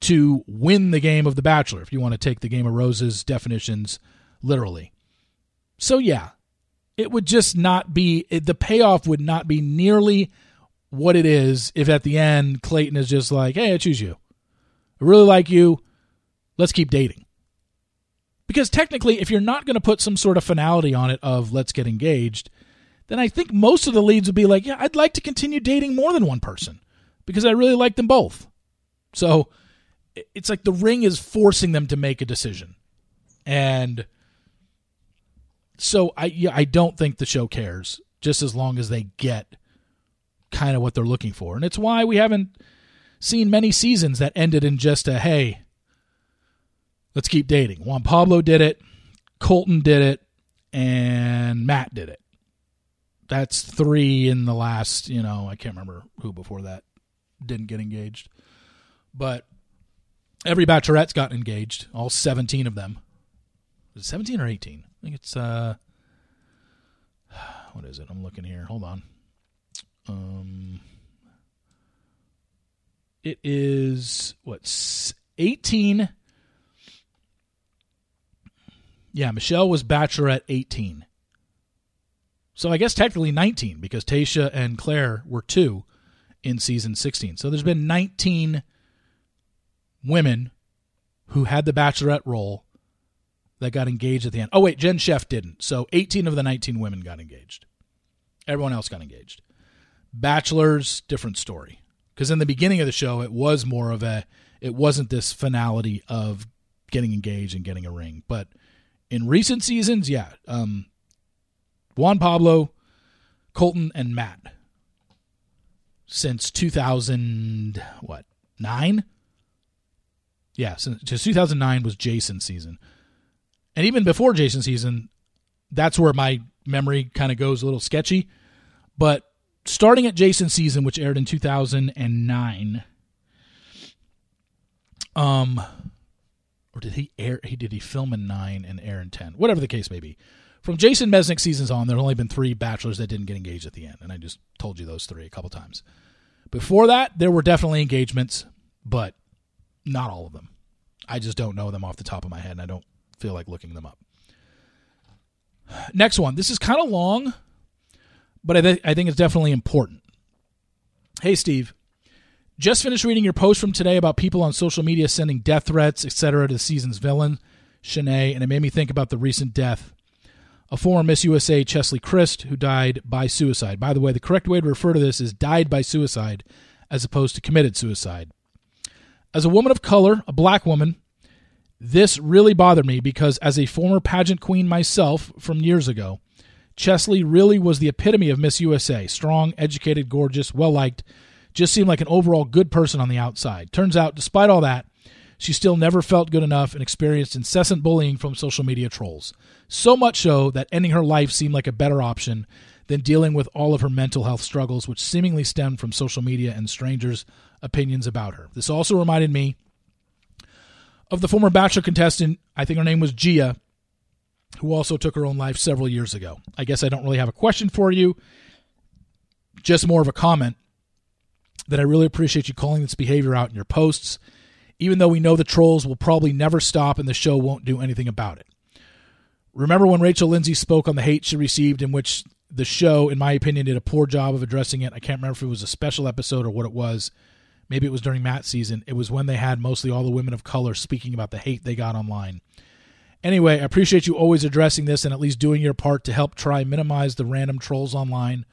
to win the game of The Bachelor, if you want to take the Game of Roses definitions literally. So, yeah, it would just not be, the payoff would not be nearly what it is if at the end Clayton is just like, hey, I choose you. I really like you. Let's keep dating. Because technically, if you're not going to put some sort of finality on it of let's get engaged, then I think most of the leads would be like, yeah, I'd like to continue dating more than one person because I really like them both. So it's like the ring is forcing them to make a decision. And so I yeah, I don't think the show cares just as long as they get kind of what they're looking for. And it's why we haven't seen many seasons that ended in just a hey, let's keep dating. Juan Pablo did it, Colton did it, and Matt did it. That's three in the last, you know, I can't remember who before that didn't get engaged. But every bachelorette's gotten engaged, all 17 of them. It 17 or 18? I think it's, uh, (sighs) what is it? I'm looking here. Hold on. Um, it is what 18. Yeah, Michelle was bachelorette 18. So I guess technically 19 because Tayshia and Claire were two in season 16. So there's been 19 women who had the bachelorette role that got engaged at the end. Oh wait, Jen Schefft didn't. So 18 of the 19 women got engaged. Everyone else got engaged. Bachelors, different story. Because in the beginning of the show, it was more of a, it wasn't this finality of getting engaged and getting a ring. But in recent seasons, yeah, um, Juan Pablo, Colton, and Matt since 2000, what, nine? Yeah, since 2009 was Jason's season. And even before Jason season, that's where my memory kind of goes a little sketchy. But starting at Jason season, which aired in 2009, um, or did he air? He did he film in nine and air in ten, whatever the case may be. From Jason Mesnick seasons on, there have only been three bachelors that didn't get engaged at the end, and I just told you those three a couple times. Before that, there were definitely engagements, but not all of them. I just don't know them off the top of my head, and I don't feel like looking them up. Next one. This is kind of long, but I, th- I think it's definitely important. Hey, Steve. Just finished reading your post from today about people on social media sending death threats, etc., to the season's villain, Shanae, and it made me think about the recent death a former Miss USA Chesley Kryst, who died by suicide. By the way, the correct way to refer to this is died by suicide as opposed to committed suicide. As a woman of color, a black woman, this really bothered me because as a former pageant queen myself from years ago, Chesley really was the epitome of Miss USA strong, educated, gorgeous, well liked, just seemed like an overall good person on the outside. Turns out, despite all that, she still never felt good enough and experienced incessant bullying from social media trolls. So much so that ending her life seemed like a better option than dealing with all of her mental health struggles, which seemingly stemmed from social media and strangers' opinions about her. This also reminded me of the former Bachelor contestant, I think her name was Gia, who also took her own life several years ago. I guess I don't really have a question for you, just more of a comment. that I really appreciate you calling this behavior out in your posts, even though we know the trolls will probably never stop and the show won't do anything about it. Remember when Rachel Lindsay spoke on the hate she received, in which the show, in my opinion, did a poor job of addressing it? I can't remember if it was a special episode or what it was. Maybe it was during Matt's season. It was when they had mostly all the women of color speaking about the hate they got online. Anyway, I appreciate you always addressing this and at least doing your part to help try minimize the random trolls online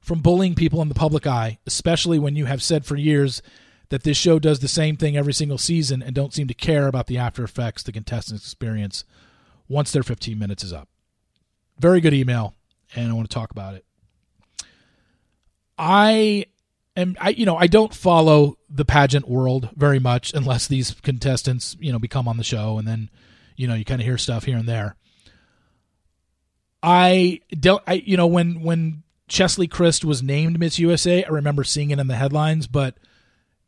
from bullying people in the public eye, especially when you have said for years that this show does the same thing every single season and don't seem to care about the after effects the contestants experience once their 15 minutes is up. Very good email, and I want to talk about it. I am, I you know, I don't follow the pageant world very much unless these contestants, you know, become on the show and then, you know, you kind of hear stuff here and there. I don't, I you know, when when Chesley Kryst was named Miss USA, I remember seeing it in the headlines, but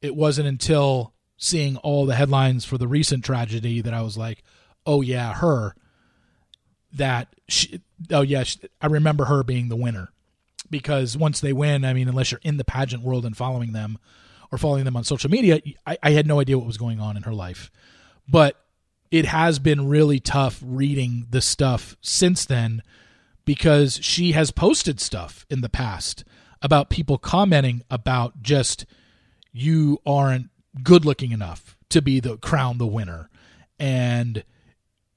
it wasn't until seeing all the headlines for the recent tragedy that I was like, oh yeah, her. That she, oh yeah, she, I remember her being the winner because once they win, I mean, unless you're in the pageant world and following them or following them on social media, I, I had no idea what was going on in her life. But it has been really tough reading the stuff since then because she has posted stuff in the past about people commenting about just you aren't good looking enough to be the crown the winner and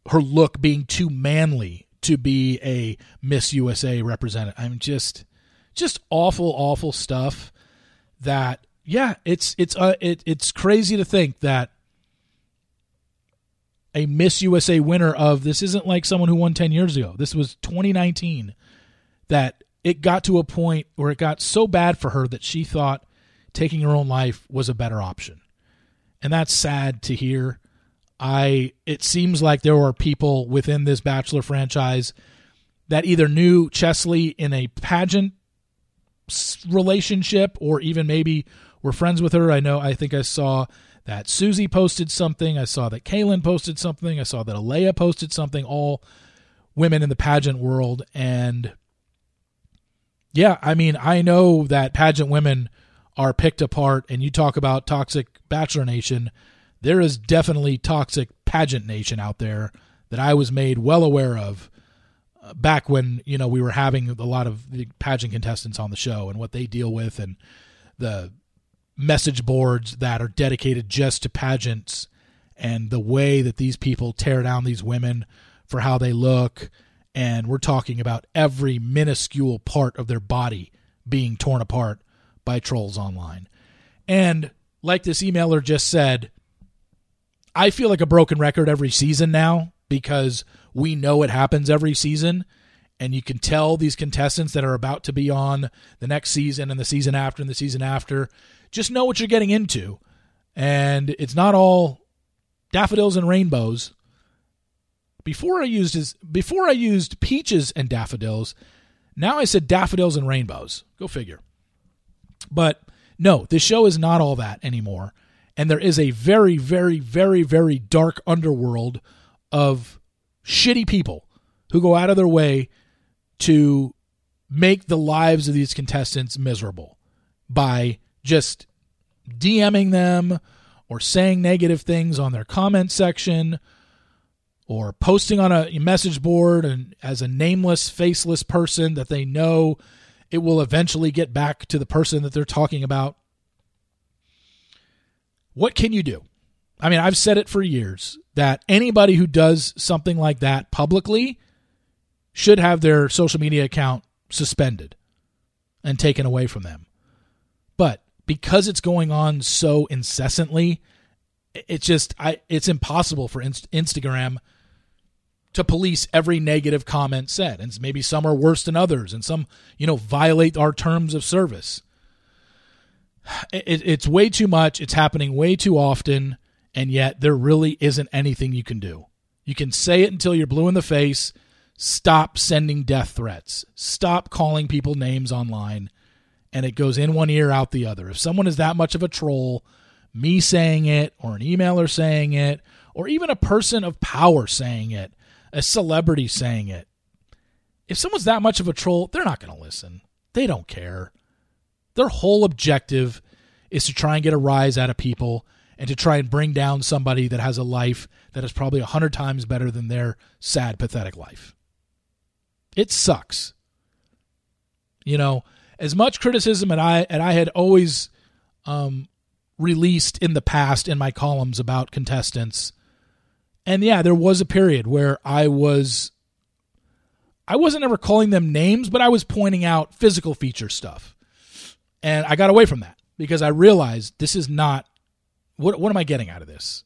her look being too manly to be a Miss USA representative. I'm just just awful awful stuff that yeah, it's it's uh, it, it's crazy to think that a Miss USA winner of this isn't like someone who won 10 years ago. This was 2019 that it got to a point where it got so bad for her that she thought taking her own life was a better option. And that's sad to hear. I it seems like there were people within this bachelor franchise that either knew Chesley in a pageant relationship or even maybe were friends with her. I know I think I saw that Susie posted something. I saw that Caelynn posted something. I saw that Alayah posted something. All women in the pageant world. And yeah, I mean, I know that pageant women are picked apart. And you talk about toxic Bachelor Nation. There is definitely toxic pageant nation out there that I was made well aware of back when you know we were having a lot of the pageant contestants on the show and what they deal with and the message boards that are dedicated just to pageants and the way that these people tear down these women for how they look and we're talking about every minuscule part of their body being torn apart by trolls online. And like this emailer just said, I feel like a broken record every season now because we know it happens every season and you can tell these contestants that are about to be on the next season and the season after and the season after just know what you're getting into. And it's not all daffodils and rainbows. Before I used his, before I used peaches and daffodils, now I said daffodils and rainbows. Go figure. But no, this show is not all that anymore. And there is a very, very, very, very dark underworld of shitty people who go out of their way to make the lives of these contestants miserable by just DMing them or saying negative things on their comment section or posting on a message board and as a nameless faceless person that they know it will eventually get back to the person that they're talking about. What can you do i mean i've said it for years that anybody who does something like that publicly should have their social media account suspended and taken away from them but because it's going on so incessantly, it's just I it's impossible for Instagram to police every negative comment said, and maybe some are worse than others, and some you know violate our terms of service. It, it's way too much. It's happening way too often, and yet there really isn't anything you can do. You can say it until you're blue in the face. Stop sending death threats. Stop calling people names online and it goes in one ear out the other. If someone is that much of a troll, me saying it, or an emailer saying it, or even a person of power saying it, a celebrity saying it, if someone's that much of a troll, they're not going to listen. They don't care. Their whole objective is to try and get a rise out of people and to try and bring down somebody that has a life that is probably a hundred times better than their sad, pathetic life. It sucks. You know, as much criticism and I and I had always um, released in the past in my columns about contestants. And yeah, there was a period where I was I wasn't ever calling them names, but I was pointing out physical feature stuff. And I got away from that because I realized this is not what what am I getting out of this?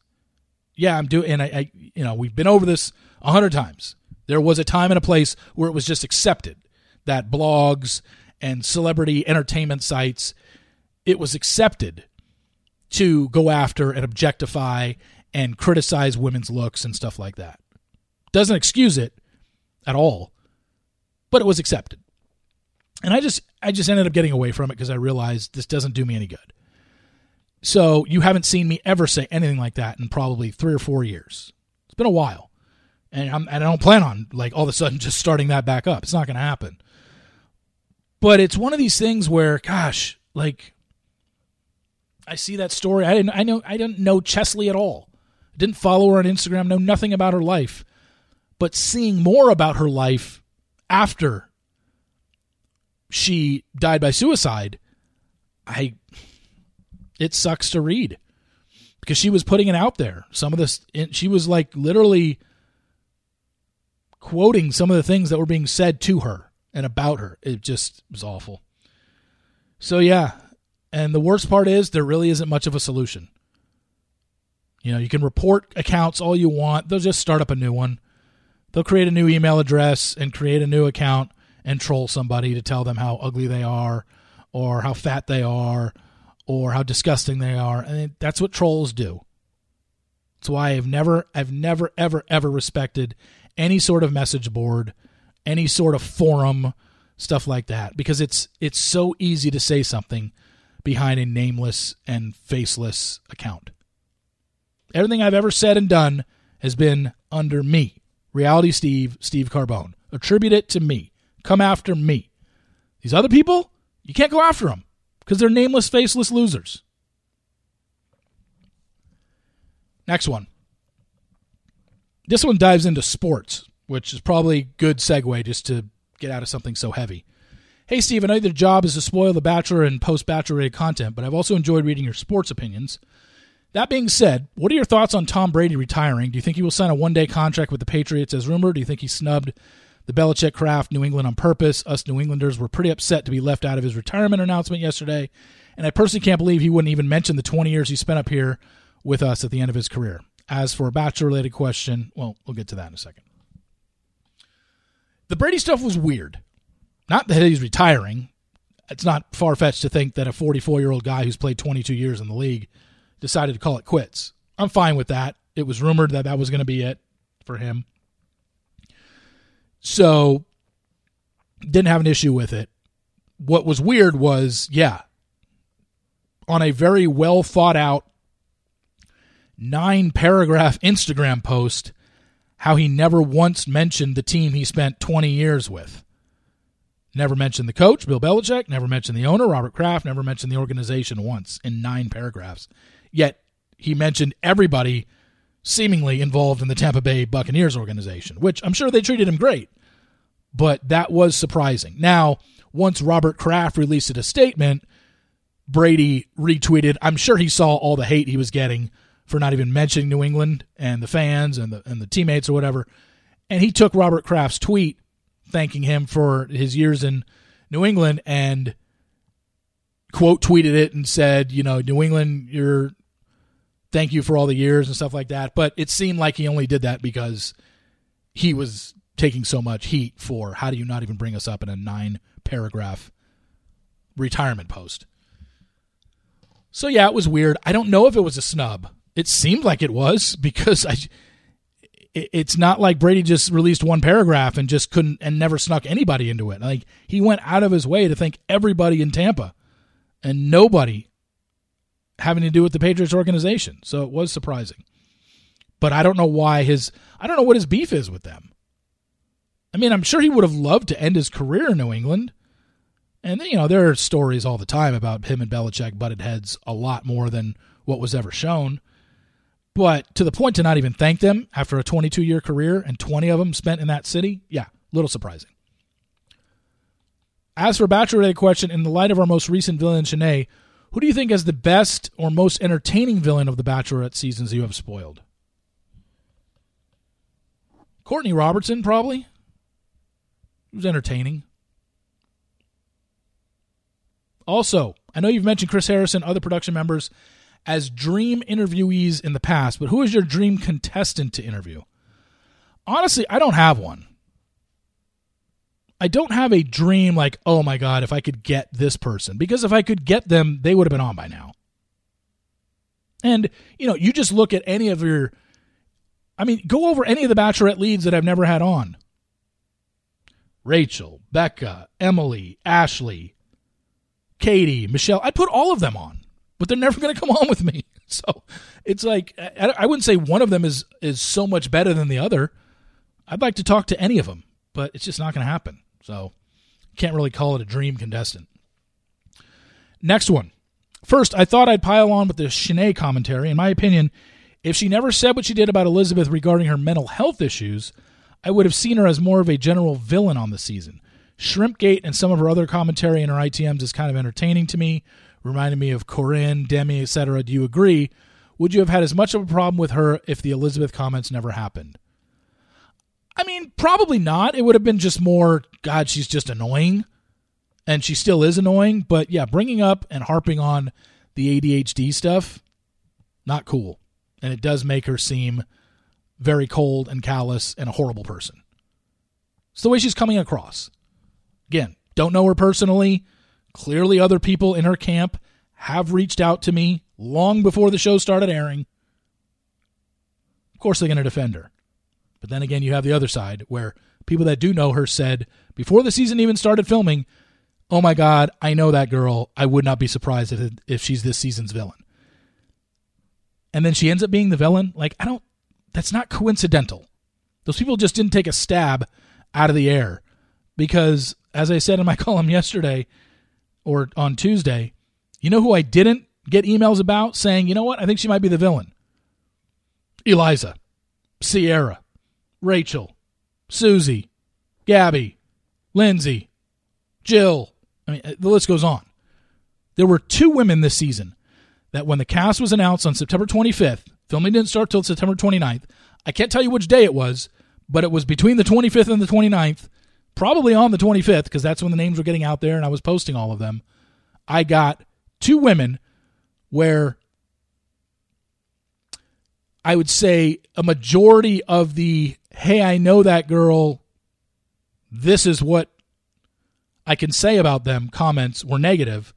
Yeah, I'm doing and I, I you know, we've been over this a hundred times. There was a time and a place where it was just accepted that blogs and celebrity entertainment sites it was accepted to go after and objectify and criticize women's looks and stuff like that. Doesn't excuse it at all, but it was accepted. And I just I just ended up getting away from it because I realized this doesn't do me any good. So you haven't seen me ever say anything like that in probably three or four years. It's been a while, and, I'm, and I don't plan on like all of a sudden (laughs) just starting that back up. It's not going to happen. But it's one of these things where, gosh, like I see that story. I didn't. I know. I didn't know Chesley at all. Didn't follow her on Instagram. Know nothing about her life. But seeing more about her life after she died by suicide, I. It sucks to read because she was putting it out there. Some of this, she was like literally quoting some of the things that were being said to her and about her. It just was awful. So yeah, and the worst part is there really isn't much of a solution. You know, you can report accounts all you want. They'll just start up a new one. They'll create a new email address and create a new account and troll somebody to tell them how ugly they are or how fat they are or how disgusting they are. And that's what trolls do. That's why I've never I've never ever ever respected any sort of message board, any sort of forum, stuff like that because it's it's so easy to say something behind a nameless and faceless account. Everything I've ever said and done has been under me. Reality Steve, Steve Carbone. Attribute it to me. Come after me. These other people, you can't go after them because they're nameless, faceless losers. Next one. This one dives into sports, which is probably a good segue just to get out of something so heavy. Hey, Steve, I know your job is to spoil the Bachelor and post Bachelor content, but I've also enjoyed reading your sports opinions. That being said, what are your thoughts on Tom Brady retiring? Do you think he will sign a one day contract with the Patriots as rumored? Do you think he snubbed the Belichick Kraft, New England on purpose? Us New Englanders were pretty upset to be left out of his retirement announcement yesterday, and I personally can't believe he wouldn't even mention the 20 years he spent up here with us at the end of his career. As for a Bachelor related question, well, we'll get to that in a second. The Brady stuff was weird. Not that he's retiring. It's not far fetched to think that a 44 year old guy who's played 22 years in the league decided to call it quits. I'm fine with that. It was rumored that that was going to be it for him. So, didn't have an issue with it. What was weird was, yeah, on a very well thought out nine paragraph Instagram post, how he never once mentioned the team he spent 20 years with. Never mentioned the coach, Bill Belichick. Never mentioned the owner, Robert Kraft. Never mentioned the organization once in nine paragraphs. Yet he mentioned everybody seemingly involved in the Tampa Bay Buccaneers organization, which I'm sure they treated him great. But that was surprising. Now, once Robert Kraft released a statement, Brady retweeted. I'm sure he saw all the hate he was getting for not even mentioning New England and the fans and the and the teammates or whatever. And he took Robert Kraft's tweet thanking him for his years in New England and quote tweeted it and said, you know, New England, you're thank you for all the years and stuff like that. But it seemed like he only did that because he was taking so much heat for how do you not even bring us up in a nine paragraph retirement post. So yeah, it was weird. I don't know if it was a snub. It seemed like it was (laughs) because I it's not like Brady just released one paragraph and just couldn't and never snuck anybody into it. Like he went out of his way to thank everybody in Tampa and nobody having to do with the Patriots organization. So it was surprising. But I don't know why his I don't know what his beef is with them. I mean, I'm sure he would have loved to end his career in New England, And you know there are stories all the time about him and Belichick butted heads a lot more than what was ever shown. But to the point to not even thank them after a 22 year career and 20 of them spent in that city, yeah, a little surprising. As for Bachelor Day question, in the light of our most recent villain, Shanae, who do you think is the best or most entertaining villain of the Bachelorette seasons you have spoiled? Courtney Robertson, probably. It was entertaining. Also, I know you've mentioned Chris Harrison, other production members, as dream interviewees in the past, but who is your dream contestant to interview? Honestly, I don't have one. I don't have a dream like, oh my God, if I could get this person. Because if I could get them, they would have been on by now. And, you know, you just look at any of your, I mean, go over any of the Bachelorette leads that I've never had on Rachel, Becca, Emily, Ashley, Katie, Michelle. I'd put all of them on, but they're never going to come on with me. (laughs) So it's like I wouldn't say one of them is is so much better than the other. I'd like to talk to any of them, but it's just not going to happen. So can't really call it a dream contestant. Next one. First, I thought I'd pile on with the Shanae commentary. In my opinion, if she never said what she did about Elizabeth regarding her mental health issues, I would have seen her as more of a general villain on the season. Shrimpgate and some of her other commentary in her ITMs is kind of entertaining to me, reminding me of Corinne, Demi, etc. Do you agree? Would you have had as much of a problem with her if the Elizabeth comments never happened? I mean, probably not. It would have been just more, God, she's just annoying. And she still is annoying. But yeah, bringing up and harping on the ADHD stuff, not cool. And it does make her seem very cold and callous and a horrible person. It's the way she's coming across. Again, don't know her personally. Clearly, other people in her camp have reached out to me long before the show started airing. Of course, they're going to defend her. But then again, you have the other side where people that do know her said before the season even started filming, "Oh my God, I know that girl. I would not be surprised if if she's this season's villain." And then she ends up being the villain. Like I don't. That's not coincidental. Those people just didn't take a stab out of the air because as I said in my (laughs) column yesterday or on Tuesday, you know who I didn't get emails about saying, you know what, I think she might be the villain? Eliza, Sierra, Rachel, Susie, Gabby, Lindsay, Jill. I mean, the list goes on. There were two women this season that when the cast was announced on September 25th, filming didn't start till September 29th. I can't tell you which day it was, but it was between the 25th and the 29th probably on the 25th, because that's when the names were getting out there and I was posting all of them, I got two women where I would say a majority of the, hey, I know that girl, this is what I can say about them comments were negative,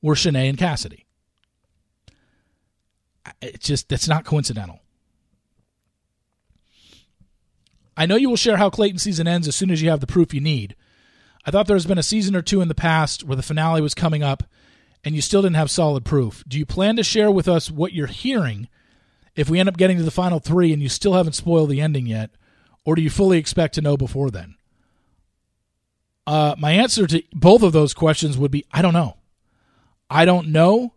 were Shanae and Cassidy. It's just, that's not coincidental. I know you will share how Clayton season ends as soon as you have the proof you need. I thought there has been a season or two in the past where the finale was coming up and you still didn't have solid proof. Do you plan to share with us what you're hearing if we end up getting to the final three and you still haven't spoiled the ending yet? Or do you fully expect to know before then? Uh, my answer to both of those questions would be I don't know. I don't know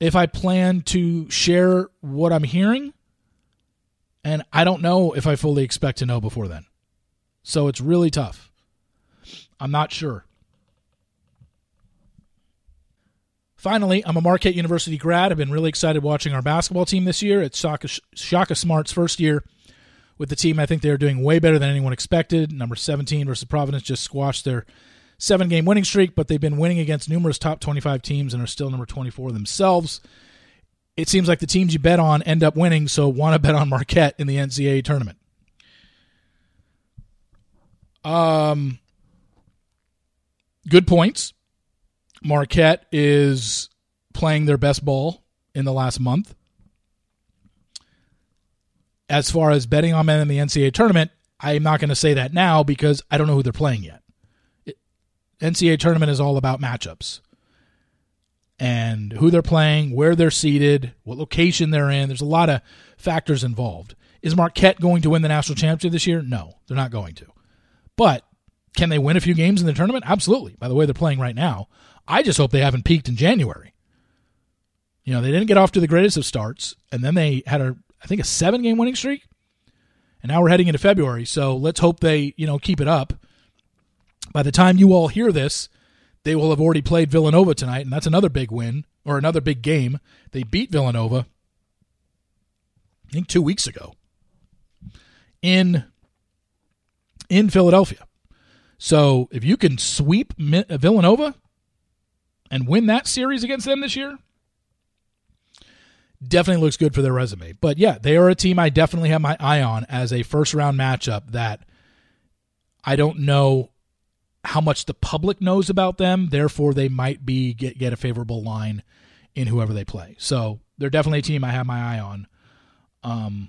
if I plan to share what I'm hearing and I don't know if I fully expect to know before then. So it's really tough. I'm not sure. Finally, I'm a Marquette University grad. I've been really excited watching our basketball team this year. It's Shaka, Shaka Smart's first year with the team. I think they're doing way better than anyone expected. Number 17 versus Providence just squashed their seven game winning streak, but they've been winning against numerous top 25 teams and are still number 24 themselves it seems like the teams you bet on end up winning, so want to bet on Marquette in the NCAA tournament. Um, good points. Marquette is playing their best ball in the last month. As far as betting on men in the NCAA tournament, I'm not going to say that now because I don't know who they're playing yet. It, NCAA tournament is all about matchups and who they're playing, where they're seated, what location they're in. There's a lot of factors involved. Is Marquette going to win the national championship this year? No, they're not going to. But Can they win a few games in the tournament? Absolutely. By the way they're playing right now, I just hope they haven't peaked in January. You know, they didn't get off to the greatest of starts, and then they had a, I think, a seven game winning streak. And now we're heading into February, so let's hope they, you know, keep it up. By the time you all hear this, they will have already played Villanova tonight, and that's another big win or another big game. They beat Villanova, I think, two weeks ago in in Philadelphia. So if you can sweep Villanova and win that series against them this year, definitely looks good for their resume. But yeah, they are a team I definitely have my eye on as a first round matchup that I don't know how much the public knows about them. Therefore, they might be get get a favorable line in whoever they play. So they're definitely a team I have my eye on. Um,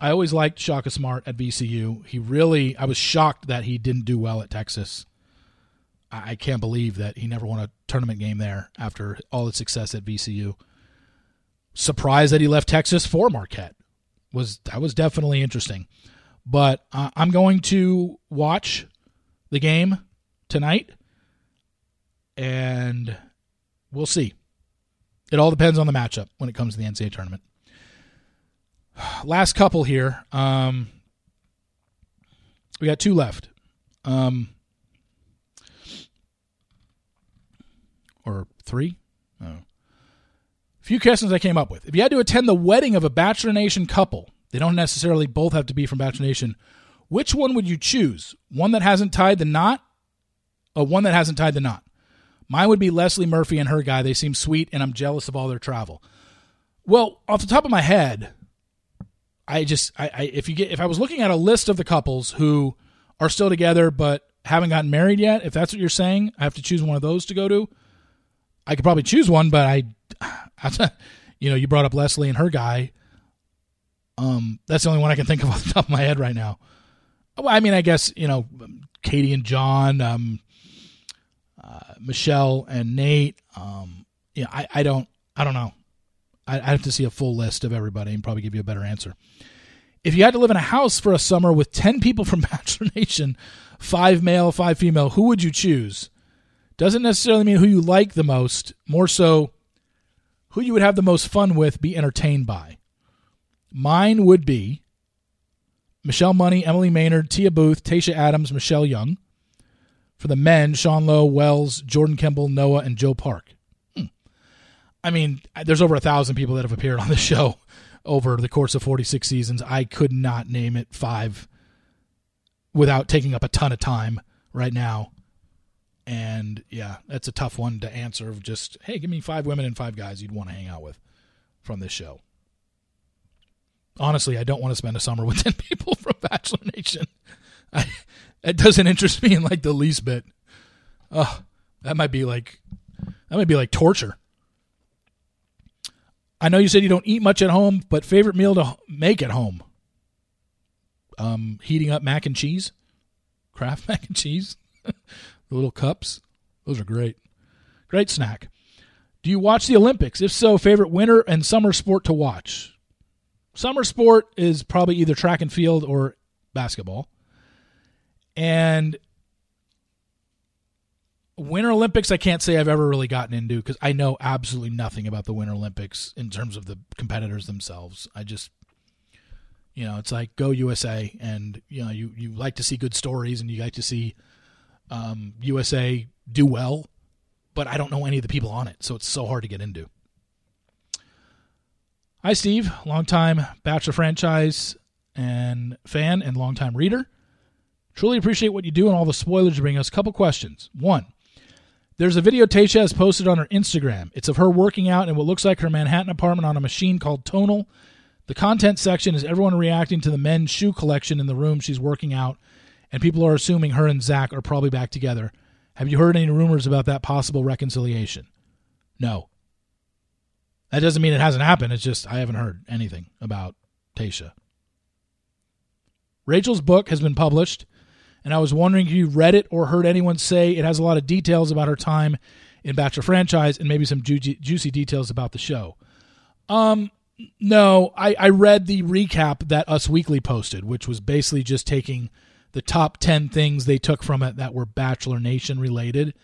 I always liked Shaka Smart at VCU. He really, I was shocked that he didn't do well at Texas. I, can't believe that he never won a tournament game there after all his success at VCU. Surprised that he left Texas for Marquette. Was that was definitely interesting. But uh, I'm going to watch the game tonight, and we'll see. It all depends on the matchup when it comes to the NCAA tournament. (sighs) Last couple here. Um, we got two left. Um, or three? Oh. Few questions I came up with. If you had to attend the wedding of a Bachelor Nation couple, they don't necessarily both have to be from Bachelor Nation. Which one would you choose? One that hasn't tied the knot, or one that hasn't tied the knot? Mine would be Leslie Murphy and her guy. They seem sweet, and I'm jealous of all their travel. Well, off the top of my head, I just I, I if you get if I was looking at a list of the couples who are still together but haven't gotten married yet, if that's what you're saying, I have to choose one of those to go to. I could probably choose one, but I, (laughs) you know, you brought up Leslie and her guy. Um, that's the only one I can think of (laughs) off the top of my head right now. Well, I mean, I guess you know, Katie and John, um, uh, Michelle and Nate. Um, yeah, I, I don't, I don't know. I, I have to see a full list of everybody and probably give you a better answer. If you had to live in a house for a summer with ten people from (laughs) Bachelor Nation, five male, five female, who would you choose? Doesn't necessarily mean who you like the most, more so who you would have the most fun with, be entertained by. Mine would be Michelle Money, Emily Maynard, Tia Booth, Tayshia Adams, Michelle Young. For the men, Sean Lowe, Wells, Jordan Kimball, Noah, and Joe Park. Hmm. I mean, there's over a thousand people that have appeared on the (laughs) show over the course of 46 seasons. I could not name it five without taking up a ton of time right now. And yeah, that's a tough one to answer of just, hey, give me five women and five guys you'd want to hang out with from this show. Honestly, I don't want to spend a summer with (laughs) 10 people from Bachelor Nation. I, it doesn't interest me in like the least bit. Oh, that might be like that might be like torture. I know you said you don't eat much at home, but favorite meal to make at home? Um, heating up mac and cheese, Kraft (laughs) mac and cheese. The little cups, those are great. Great snack. Do you watch the Olympics? If so, favorite winter and summer sport to watch? Summer sport is probably either track and field or basketball. And Winter Olympics, I can't say I've ever really gotten into because I know absolutely nothing about the Winter Olympics in terms of the competitors themselves. I just, you know, it's like go USA, and you know, you you like to see good stories and you like to see um, USA do well, but I don't know any of the people on it, so it's so hard to get into. Hi, Steve, longtime Bachelor franchise and fan and longtime reader. Truly appreciate what you do and all the spoilers you bring us. Couple questions. One, there's a video Tayshia has posted on her Instagram. It's of her working out in what looks like her Manhattan apartment on a machine called Tonal. The content section is everyone reacting to the men's shoe collection in the room she's working out and people are assuming her and Zach are probably back together. Have you heard any rumors about that possible reconciliation? No. That doesn't mean it hasn't happened. It's just I haven't heard anything about Tayshia. Rachel's book has been published, and I was wondering if you read it or heard anyone say it has a lot of details about her time in Bachelor franchise and maybe some juicy, juicy details about the show. Um, no, I, I read the recap that Us Weekly posted, which was basically just taking – the top 10 things they took from it that were Bachelor Nation related.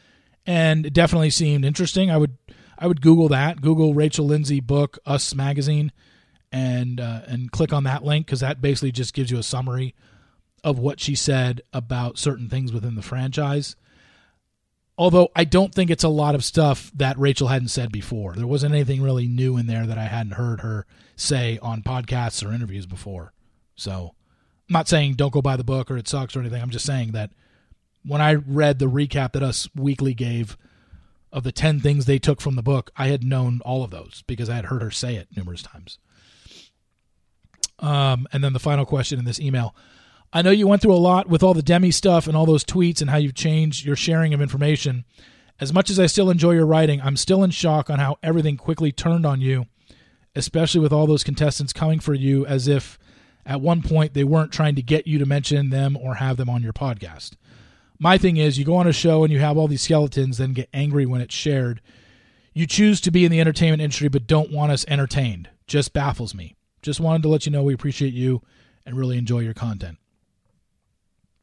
And it definitely seemed interesting. I would I would Google that, Google Rachel Lindsay book, Us Magazine, and uh, and click on that link because that basically just gives you a summary of what she said about certain things within the franchise. Although I don't think it's a lot of stuff that Rachel hadn't said before. There wasn't anything really new in there that I hadn't heard her say on podcasts or interviews before. So I'm not saying don't go buy the book or it sucks or anything. I'm just saying that when I read the recap that Us Weekly gave of the 10 things they took from the book, I had known all of those because I had heard her say it numerous times. Um, and then the final question in this email. I know you went through a lot with all the Demi stuff and all those tweets and how you've changed your sharing of information. As much as I still enjoy your writing, I'm still in shock on how everything quickly turned on you, especially with all those contestants coming for you as if at one point they weren't trying to get you to mention them or have them on your podcast. My thing is, you go on a show and you have all these skeletons, then get angry when it's shared. You choose to be in the entertainment industry but don't want us entertained. Just baffles me. Just wanted to let you know we appreciate you and really enjoy your content.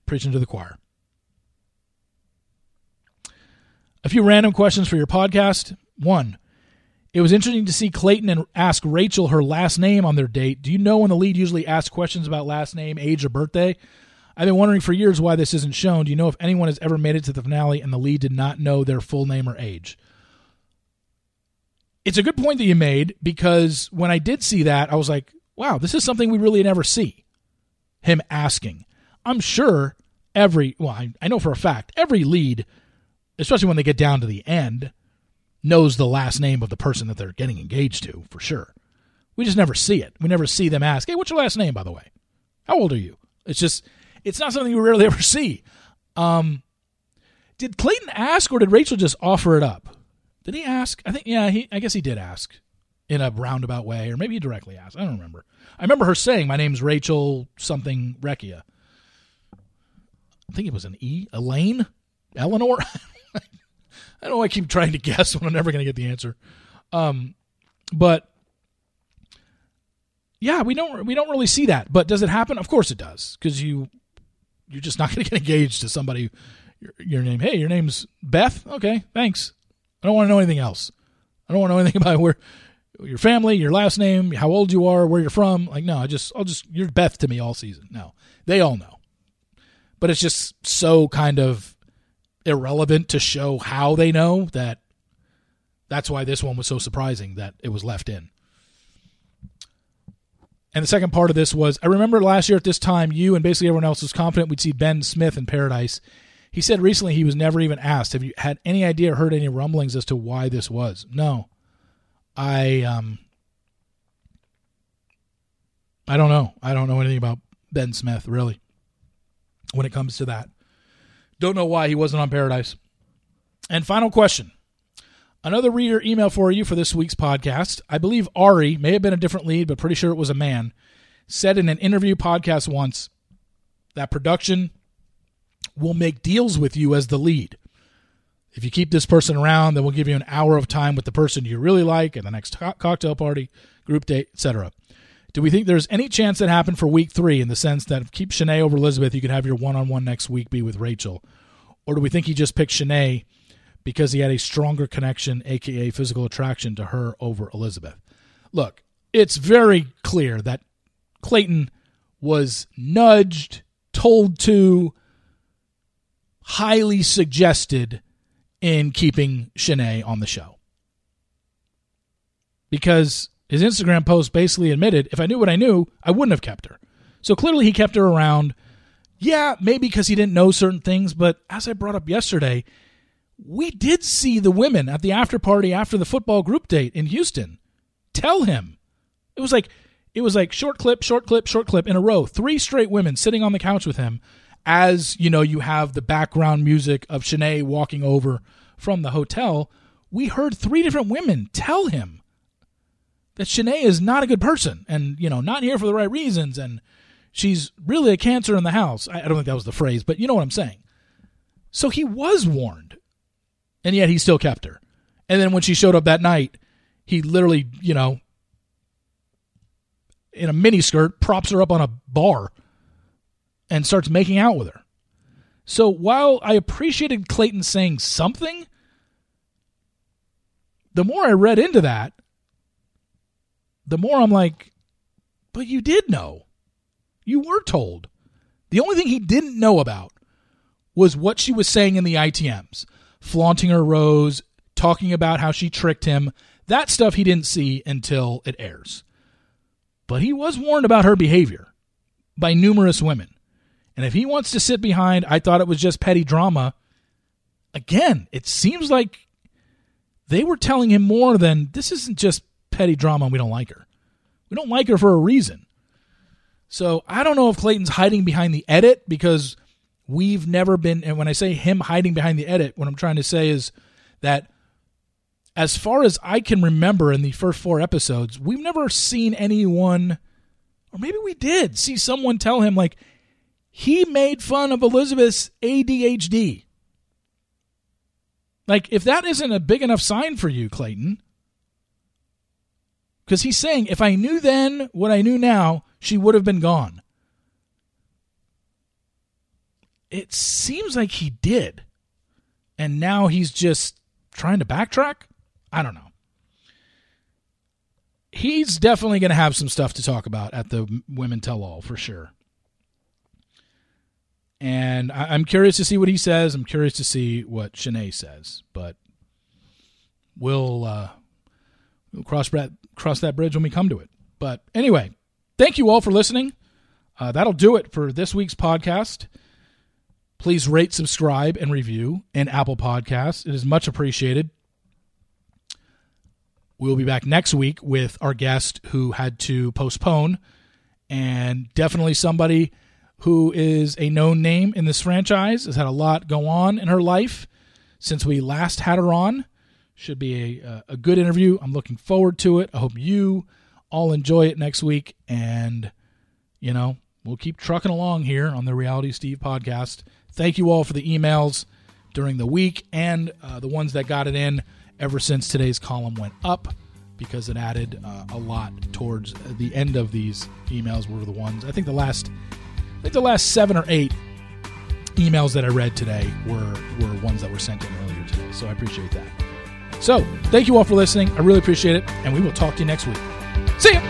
Preaching to the choir. A few random questions for your podcast. One, it was interesting to see Clayton and ask Rachel her last name on their date. Do you know when the lead usually asks questions about last name, age, or birthday? I've been wondering for years why this isn't shown. Do you know if anyone has ever made it to the finale and the lead did not know their full name or age? It's a good point that you made because when I did see that, I was like, wow, this is something we really never see. Him asking. I'm sure every, well, I, I know for a fact, every lead, especially when they get down to the end, knows the last name of the person that they're getting engaged to, for sure. We just never see it. We never see them ask, hey, what's your last name, by the way? How old are you? It's just, it's not something you rarely (laughs) ever see. Um, did Clayton ask or did Rachel just offer it up? Did he ask? I think yeah, he I guess he did ask in a roundabout way, or maybe he directly asked. I don't remember. I remember her saying, "My name's Rachel something Recchia." I think it was an E, Elaine, Eleanor. (laughs) I know. I keep trying to (laughs) guess when I'm never going to get the answer. Um, but yeah, we don't we don't really see that. But does it happen? Of course it does, because you you're just (laughs) not going to get engaged to somebody. Your, your name, hey, your name's Beth. Okay, thanks. I don't want to know anything else. I don't want to know (laughs) anything about where your family, your last name, how old you are, where you're from. Like, no, I just, I'll just, you're Beth to me all season. No, they all know. But it's just so kind of irrelevant to show how they know that that's why this one was so surprising that it was left in. And the second part of this was I remember last year at this time, you and basically everyone else was confident we'd see Ben Smith in Paradise. He said recently he was never even asked. Have you had any idea or heard any rumblings as to why this was? No. I um I don't know. I don't know anything about Ben Smith really when it comes to that. Don't know why he wasn't on Paradise. And final question. Another reader email for you for this week's podcast. I believe Ari may have been a different lead, but pretty sure it was a man. Said in an interview podcast once that production will make deals with you as the lead. If you keep this person around, then we'll give you an hour of time with the person you really like at the next co- cocktail party, group date, etc. Do we think there's any chance that happened for week three in the sense that if keep Shanae over Elizabeth, you could have your one on one next week be with Rachel? Or do we think he just picked Shanae because he had a stronger connection, aka physical attraction, to her over Elizabeth? Look, it's very clear that Clayton was nudged, told to, highly suggested in keeping Shanae on the show. Because his Instagram post basically admitted if I knew what I knew, I wouldn't have kept her. So clearly he kept her around. Yeah, maybe because he didn't know certain things, but as I brought up yesterday, we did see the women at the after party after the football group date in Houston tell him. It was like it was like short clip, short clip, short clip in a row. Three straight women sitting on the couch with him as, you know, you have the background music of Shanae walking over from the hotel. We heard three different women tell him that Shanae is not a good person and, you know, not here for the right reasons and she's really a cancer in the house. I, I don't think that was the phrase, but you know what I'm saying. So he was warned, and yet he still kept her. And then when she showed up that night, he literally, you know, in a mini skirt, props her up on a bar and starts making out with her. So while I appreciated Clayton saying something, the more I read into that, the more I'm like, but you did know. You were told. The only thing he didn't know about was what she was saying in the ITMs, flaunting her rose, talking about how she tricked him. That stuff he didn't see until it airs. But he was warned about her behavior by numerous women. And if he wants to sit behind, I thought it was just petty drama. Again, it seems like they were telling him more than this isn't just petty drama and we don't like her. We don't like her for a reason. So I don't know if Clayton's hiding behind the edit because we've never been, and when I say him hiding behind the edit, what I'm trying to say is that as far as I can remember in the first four episodes, we've never seen anyone, or maybe we did see someone tell him, like, he made fun of Elizabeth's ADHD. Like, if that isn't a big enough sign for you, Clayton, because he's saying, if I knew then what I knew now, she would have been gone. It seems like he did. And now he's just trying to backtrack? I don't know. He's definitely going to have some stuff to talk about at the Women Tell All for sure. And I- am curious to see what he says. I'm curious to see what Shanae says. But we'll, uh, we'll cross cross that bridge when we come to it. But anyway, thank you all for listening. Uh, that'll do it for this week's podcast. Please rate, subscribe, and review in Apple Podcasts. It is much appreciated. We'll be back next week with our guest who had to postpone, and definitely somebody who is a known name in this franchise, has had a lot go on in her life since we last had her on. Should be a, a good interview. I'm looking forward to it. I hope you all enjoy it next week. And, you know, we'll keep trucking along here on the Reality Steve podcast. Thank you all for the emails during the week and uh, the ones that got it in ever since today's column went up because it added uh, a lot towards the end of these emails were the ones I think the last I think the last seven or eight emails that I read today were were ones that were sent in earlier today. So I appreciate that. So thank you all for listening. I really appreciate it, and we will talk to you next week. See ya.